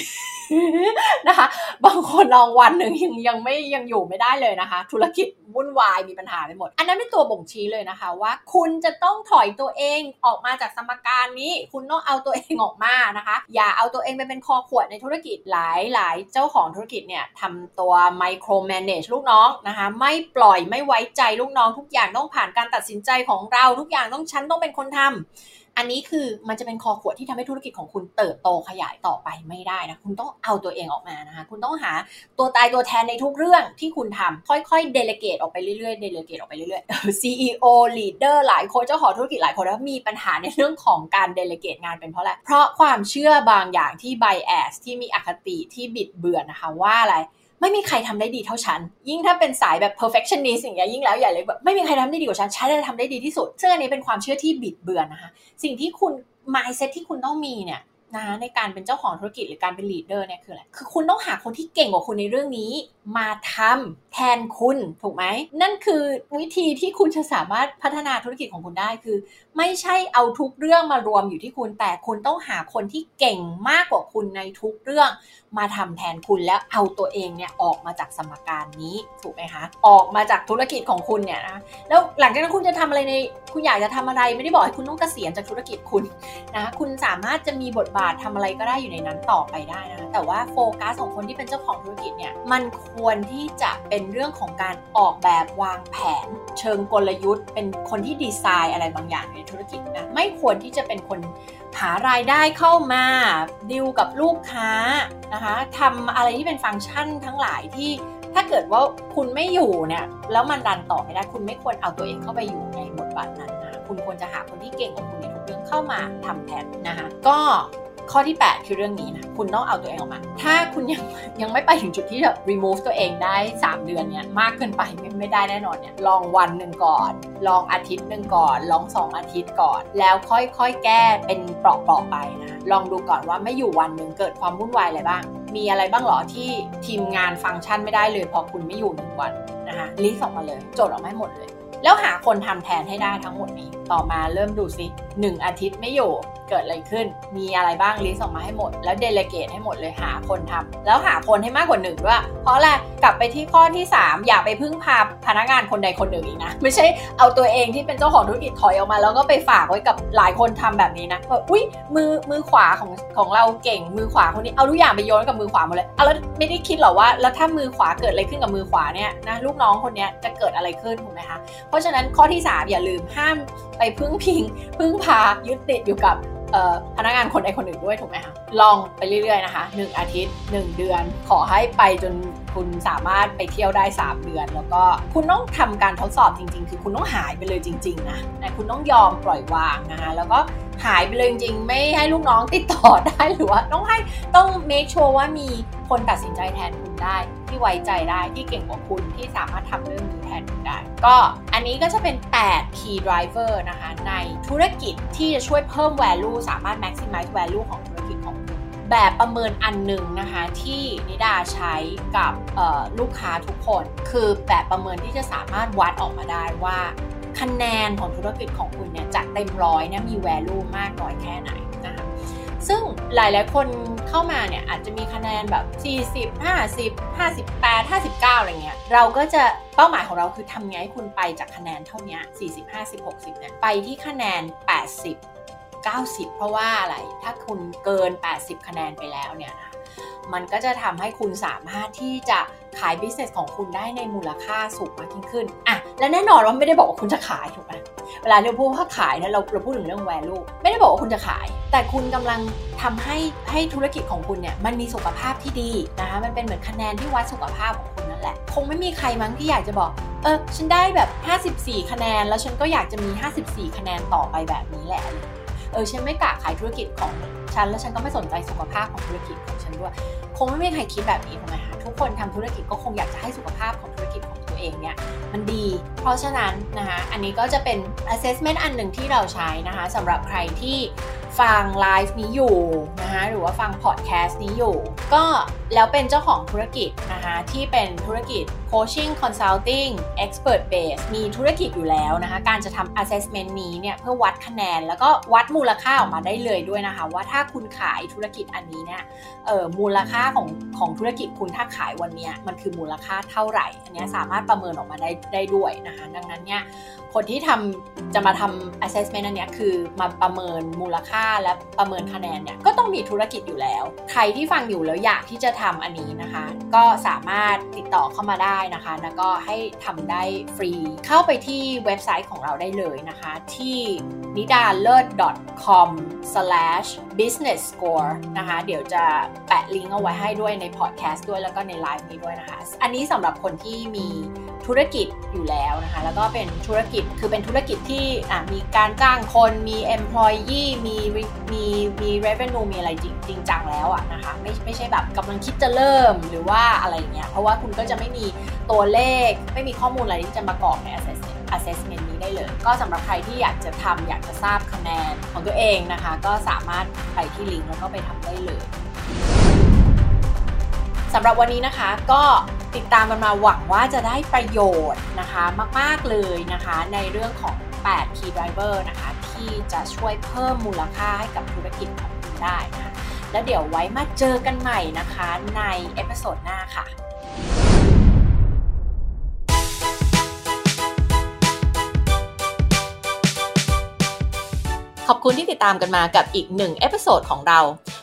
นะคะ บางคนลองวันหนึ่งยังยังไม่ยังอยู่ไม่ได้เลยนะคะ ธุรกิจวุ่นวายมีปัญหาไปหมด อันนั้นเป็นตัวบ่งชี้เลยนะคะ ว่าคุณจะต้องถอยตัวเองออกมาจากสมการนี้ คุณต้องเอาตัวเองออกมานะคะ อย่าเอาตัวเองไปเป็นคอขวดในธุรกิจหลายหลายเจ้าของธุรกิจเนี่ยทำตัวไมโครแมネจลูกน้องนะคะ ไม่ปล่อยไม่ไว้ใจลูกน้องทุกอย่างต้องผ่านการตัดสินใจของเราทุกอย่างต้องฉันต้องเป็นคนทำอันนี้คือมันจะเป็นคอขวดที่ทำให้ธุรกิจของคุณเติบโตขยายต่อไปไม่ได้นะคุณต้องเอาตัวเองออกมานะคะคุณต้องหาตัวตายตัวแทนในทุกเรื่องที่คุณทำค่อยๆเดลเกตออกไปเรื่อยๆเดลเกตออกไปเรื่อยๆ CEO leader หลายคนเจ้าของธุรกิจหลายคนแล้วมีปัญหาในเรื่องของการ delegate งานเป็นเพราะอะไรเพราะความเชื่อบางอย่างที่ bias ที่มีอคติที่บิดเบือนนะคะว่าอะไร ไม่มีใครทำได้ดีเท่าฉัน ยิ่งถ้าเป็นสายแบบ perfectionist อย่างเงี้ยยิ่งแล้วใหญ่เลยแบบไม่มีใครทำได้ดีกว่าฉัน ฉันจะทำได้ดีที่สุด ซึ่งอันนี้เป็นความเชื่อที่บิดเบือนนะคะ สิ่งที่คุณ mindset ที่คุณต้องมีเนี่ยนะในการเป็นเจ้าของธุรกิจหรือการเป็น leader เนี่ยคืออะไร คือคุณต้องหาคนที่เก่งกว่าคุณในเรื่องนี้ มาทำแทนคุณถูกไหม นั่นคือวิธีที่คุณจะสามารถพัฒนาธุรกิจของคุณได้คือ ไม่ใช่เอาทุกเรื่องมารวมอยู่ที่คุณ แต่คุณต้องหาคนที่เก่งมากกว่าคุณในทุกเรื่อง มาทำแทนคุณแล้วเอาตัวเองเนี่ยออกมาจากสมการนี้ถูกไหมคะ ออกมาจากธุรกิจของคุณเนี่ยนะแล้วหลังจากนั้นคุณจะทำอะไรในคุณอยากจะทำอะไรไม่ได้บอกให้คุณต้องเกษียณจากธุรกิจคุณนะคุณสามารถจะมีบทบาททำอะไรก็ได้อยู่ในนั้นต่อไปได้นะแต่ว่าโฟกัสของคนที่เป็นเจ้าของธุรกิจเนี่ยมันควรที่จะเป็นเรื่องของการออกแบบวางแผน เชิงกลยุทธ์ เป็นคนที่ดีไซน์อะไรบางอย่างในธุรกิจนะไม่ควรที่จะเป็นคน หารายได้เข้ามาดิวกับลูกค้านะคะทำอะไรที่เป็นฟังก์ชันทั้งหลายที่ถ้าเกิดว่าคุณไม่อยู่เนี่ยแล้วมันดันต่อไม่ได้คุณไม่ควรเอาตัวเองเข้าไปอยู่ในบทบาทนั้นนะคุณควรจะหาคนที่เก่งกว่าคุณในทุกเรื่องเข้ามาทำแทนนะคะก็ ข้อที่ 8 คือเรื่องนี้นะ คุณต้องเอาตัวเองออกมา ถ้าคุณยังยังไม่ไปถึงจุดที่แบบ remove ตัวเองได้ 3 เดือนเนี่ย มากเกินไปไม่ไม่ได้แน่นอนเนี่ย ลองวันหนึ่งก่อน ลองอาทิตย์หนึ่งก่อน ลอง 2 อาทิตย์ก่อน แล้วค่อยๆ แก้เป็นเปราะๆไปนะ ลองดูก่อนว่าไม่อยู่วันหนึ่งเกิดความวุ่นวายอะไรบ้าง มีอะไรบ้างหรอที่ทีมงานฟังก์ชันไม่ได้เลยพอคุณไม่อยู่หนึ่งวันนะคะลิสต์ออกมาเลย โจทย์ออกมาให้หมดเลยแล้วหาคนทำแทนให้ได้ทั้งหมดนี้ ต่อมาเริ่มดูซิหนึ่งอาทิตย์ไม่อยู่ เกิดอะไรขึ้น มีอะไรบ้างลิสต์ออกมาให้หมด แล้วเดลเกตให้หมดเลยหาคนทำแล้วหาคนให้มากกว่าหนึ่งด้วย เพราะอะไรกลับไปที่ข้อที่ 3 อย่าไปพึ่งพาพนักงานคนใดคนหนึ่งอีกนะ ไม่ใช่เอาตัวเองที่เป็นเจ้าของธุรกิจถอยออกมา แล้วก็ไปฝากไว้กับหลายคนทำแบบนี้นะแบบอุ้ยมือมือขวาของของเราเก่งมือขวาคนนี้เอาทุกอย่างไปโยนกับมือขวาหมดเลยเอาแล้วไม่ได้คิดหรอว่า แล้วถ้ามือขวาเกิดอะไรขึ้นกับมือขวาเนี่ยนะลูกน้องคนนี้จะเกิดอะไรขึ้นถูกไหมคะเพราะฉะนั้นข้อที่ 3 อย่าลืมห้ามไปพึ่งพิง พึ่งพายึดติดอยู่กับ พนักงานคนใดคนหนึ่งด้วยถูกไหมคะลองไปเรื่อยๆนะคะ 1 อาทิตย์ 1 เดือน ขอให้ไปจนคุณสามารถไปเที่ยวได้ 3 เดือน แล้วก็คุณต้องทำการทดสอบจริง ๆ คือคุณต้องหายไปเลยจริง ๆ นะนะคุณต้องยอมปล่อยวางนะคะแล้วก็ หายไปเลยจริงๆ ไม่ให้ลูกน้องติดต่อได้หรือว่าต้องให้ต้อง make sure ว่ามีคนตัดสินใจแทนคุณได้ ที่ไว้ใจได้ที่เก่งกว่าคุณที่สามารถทำเรื่องนี้แทนคุณได้ ก็อันนี้ก็จะเป็น 8 key driver นะคะ ในธุรกิจที่จะช่วยเพิ่ม value สามารถ maximize value ของธุรกิจของคุณแบบประเมินอันหนึ่งนะคะที่นิดาใช้กับลูกค้าทุกคน คือแบบประเมินที่จะสามารถวัดออกมาได้ว่า คะแนนของธุรกิจของคุณเนี่ยจากเต็มร้อยเนี่ยมี value มากน้อยแค่ไหนนะคะซึ่งหลายๆ คนเข้ามาเนี่ยอาจจะมีคะแนนแบบ 40 50 58 59 อะไรเงี้ย เราก็จะเป้าหมายของเราคือทำไงให้คุณไปจากคะแนนเท่านี้ 40 50 60เนี่ยไปที่คะแนน 80 90 เพราะว่าอะไร ถ้าคุณเกิน 80 คะแนนไปแล้วเนี่ยนะมันก็จะทำให้คุณสามารถที่จะ ขายบิสเนสของคุณได้ในมูลค่าสูงมากยิ่งขึ้นอะและแน่นอนว่าไม่ได้บอกว่าคุณจะขายถูกไหมเวลาเราพูดว่าขายนะเราเราพูดถึงเรื่อง value ไม่ได้บอกว่าคุณจะขาย แต่คุณกำลังทำให้ให้ธุรกิจของคุณเนี่ยมันมีสุขภาพที่ดีนะคะมันเป็นเหมือนคะแนนที่วัดสุขภาพของคุณนั่นแหละ คงไม่มีใครมั้งที่อยากจะบอกเออฉันได้แบบ 54 คะแนน แล้วฉันก็อยากจะมี 54 คะแนนต่อไปแบบนี้แหละเออฉันไม่กะขายธุรกิจของฉันแล้วฉันก็ไม่สนใจสุขภาพของธุรกิจของฉันด้วย คงไม่มีใครคิดแบบนี้ถูกไหมคะ ทุกคนทำธุรกิจก็คงอยากจะให้สุขภาพของธุรกิจของตัวเองเนี่ยมันดี เพราะฉะนั้นนะคะอันนี้ก็จะเป็น assessment อันหนึ่งที่เราใช้นะคะสำหรับใครที่ฟังไลฟ์นี้อยู่นะคะหรือว่าฟังพอดแคสต์นี้อยู่ ก็แล้วเป็นเจ้าของธุรกิจนะคะที่เป็นธุรกิจ coaching consulting expert base มีธุรกิจอยู่แล้วนะคะ การจะทำ assessment นี้เนี่ยเพื่อวัดคะแนน แล้วก็วัดมูลค่าออกมาได้เลยด้วยนะคะ ว่าถ้าคุณขายธุรกิจอันนี้เนี่ยเออมูลค่าของของธุรกิจคุณถ้าขายวันนี้มันคือมูลค่าเท่าไหร่ อันนี้สามารถประเมินออกมาได้ได้ด้วยนะคะ ดังนั้นเนี่ยคนที่ทำจะมาทำ assessment อันนี้คือมาประเมินมูลค่าและประเมินคะแนนเนี่ยก็ต้องมีธุรกิจอยู่แล้ว ใครที่ฟังอยู่แล้วอยากที่จะทำอันนี้นะคะ ก็สามารถติดต่อเข้ามาได้นะคะแล้วก็ให้ทำได้ฟรี เข้าไปที่เว็บไซต์ของเราได้เลยนะคะที่ n i d a l e r com business score นะคะ เดี๋ยวจะแปะลิงก์เอาไว้ให้ด้วยในพอดแคสต์ด้วยแล้วก็ในไลฟ์นี้ด้วยนะคะ อันนี้สำหรับคนที่มีธุรกิจอยู่แล้วนะคะ แล้วก็เป็นธุรกิจคือเป็นธุรกิจที่มีการจ้างคนมี employee มีมีมี revenue มีอะไรจริงจริงจังแล้วอะนะคะ ไม่ไม่ใช่แบบกำลังคิดจะเริ่มหรือว่าอะไรเงี้ยเพราะว่าคุณก็จะไม่มีตัวเลขไม่มีข้อมูลอะไรที่จะมากรอกใน assessment assessment นี้ได้เลย ก็สำหรับใครที่อยากจะทำอยากจะทราบคะแนนของตัวเองนะคะ ก็สามารถไปที่ลิงก์แล้วก็ไปทำได้เลยสำหรับวันนี้นะคะก็ติดตามกันมาหวังว่าจะได้ประโยชน์นะคะมาก ๆ เลยนะคะในเรื่องของ 8 key driver นะคะ ที่จะช่วยเพิ่มมูลค่าให้กับธุรกิจของคุณได้นะคะแล้วเดี๋ยวไว้มาเจอกันใหม่นะคะใน episode หน้าค่ะ ขอบคุณที่ติดตามกันมากับอีกหนึ่ง episode ของเรา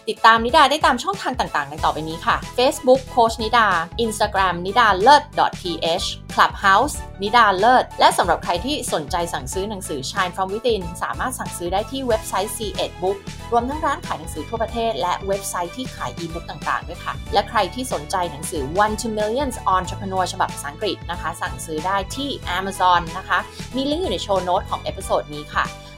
ติดตามนิดาได้ตามช่องทางต่างๆในต่อไปนี้ค่ะ Facebook Coach นิดา Instagram นิดาเลิศ .th Clubhouse นิดาเลิศ และสำหรับใครที่สนใจสั่งซื้อหนังสือ Shine from Within สามารถสั่งซื้อได้ที่เว็บไซต์ SE-ED Book รวมทั้งร้านขายหนังสือทั่วประเทศ และเว็บไซต์ที่ขายอีบุ๊กต่างๆด้วยค่ะ และใครที่สนใจหนังสือ One to Millions Entrepreneur ฉบับภาษาอังกฤษนะคะ สั่งซื้อได้ที่ Amazon นะคะ มีลิงก์อยู่ใน show note ของ episode นี้ค่ะ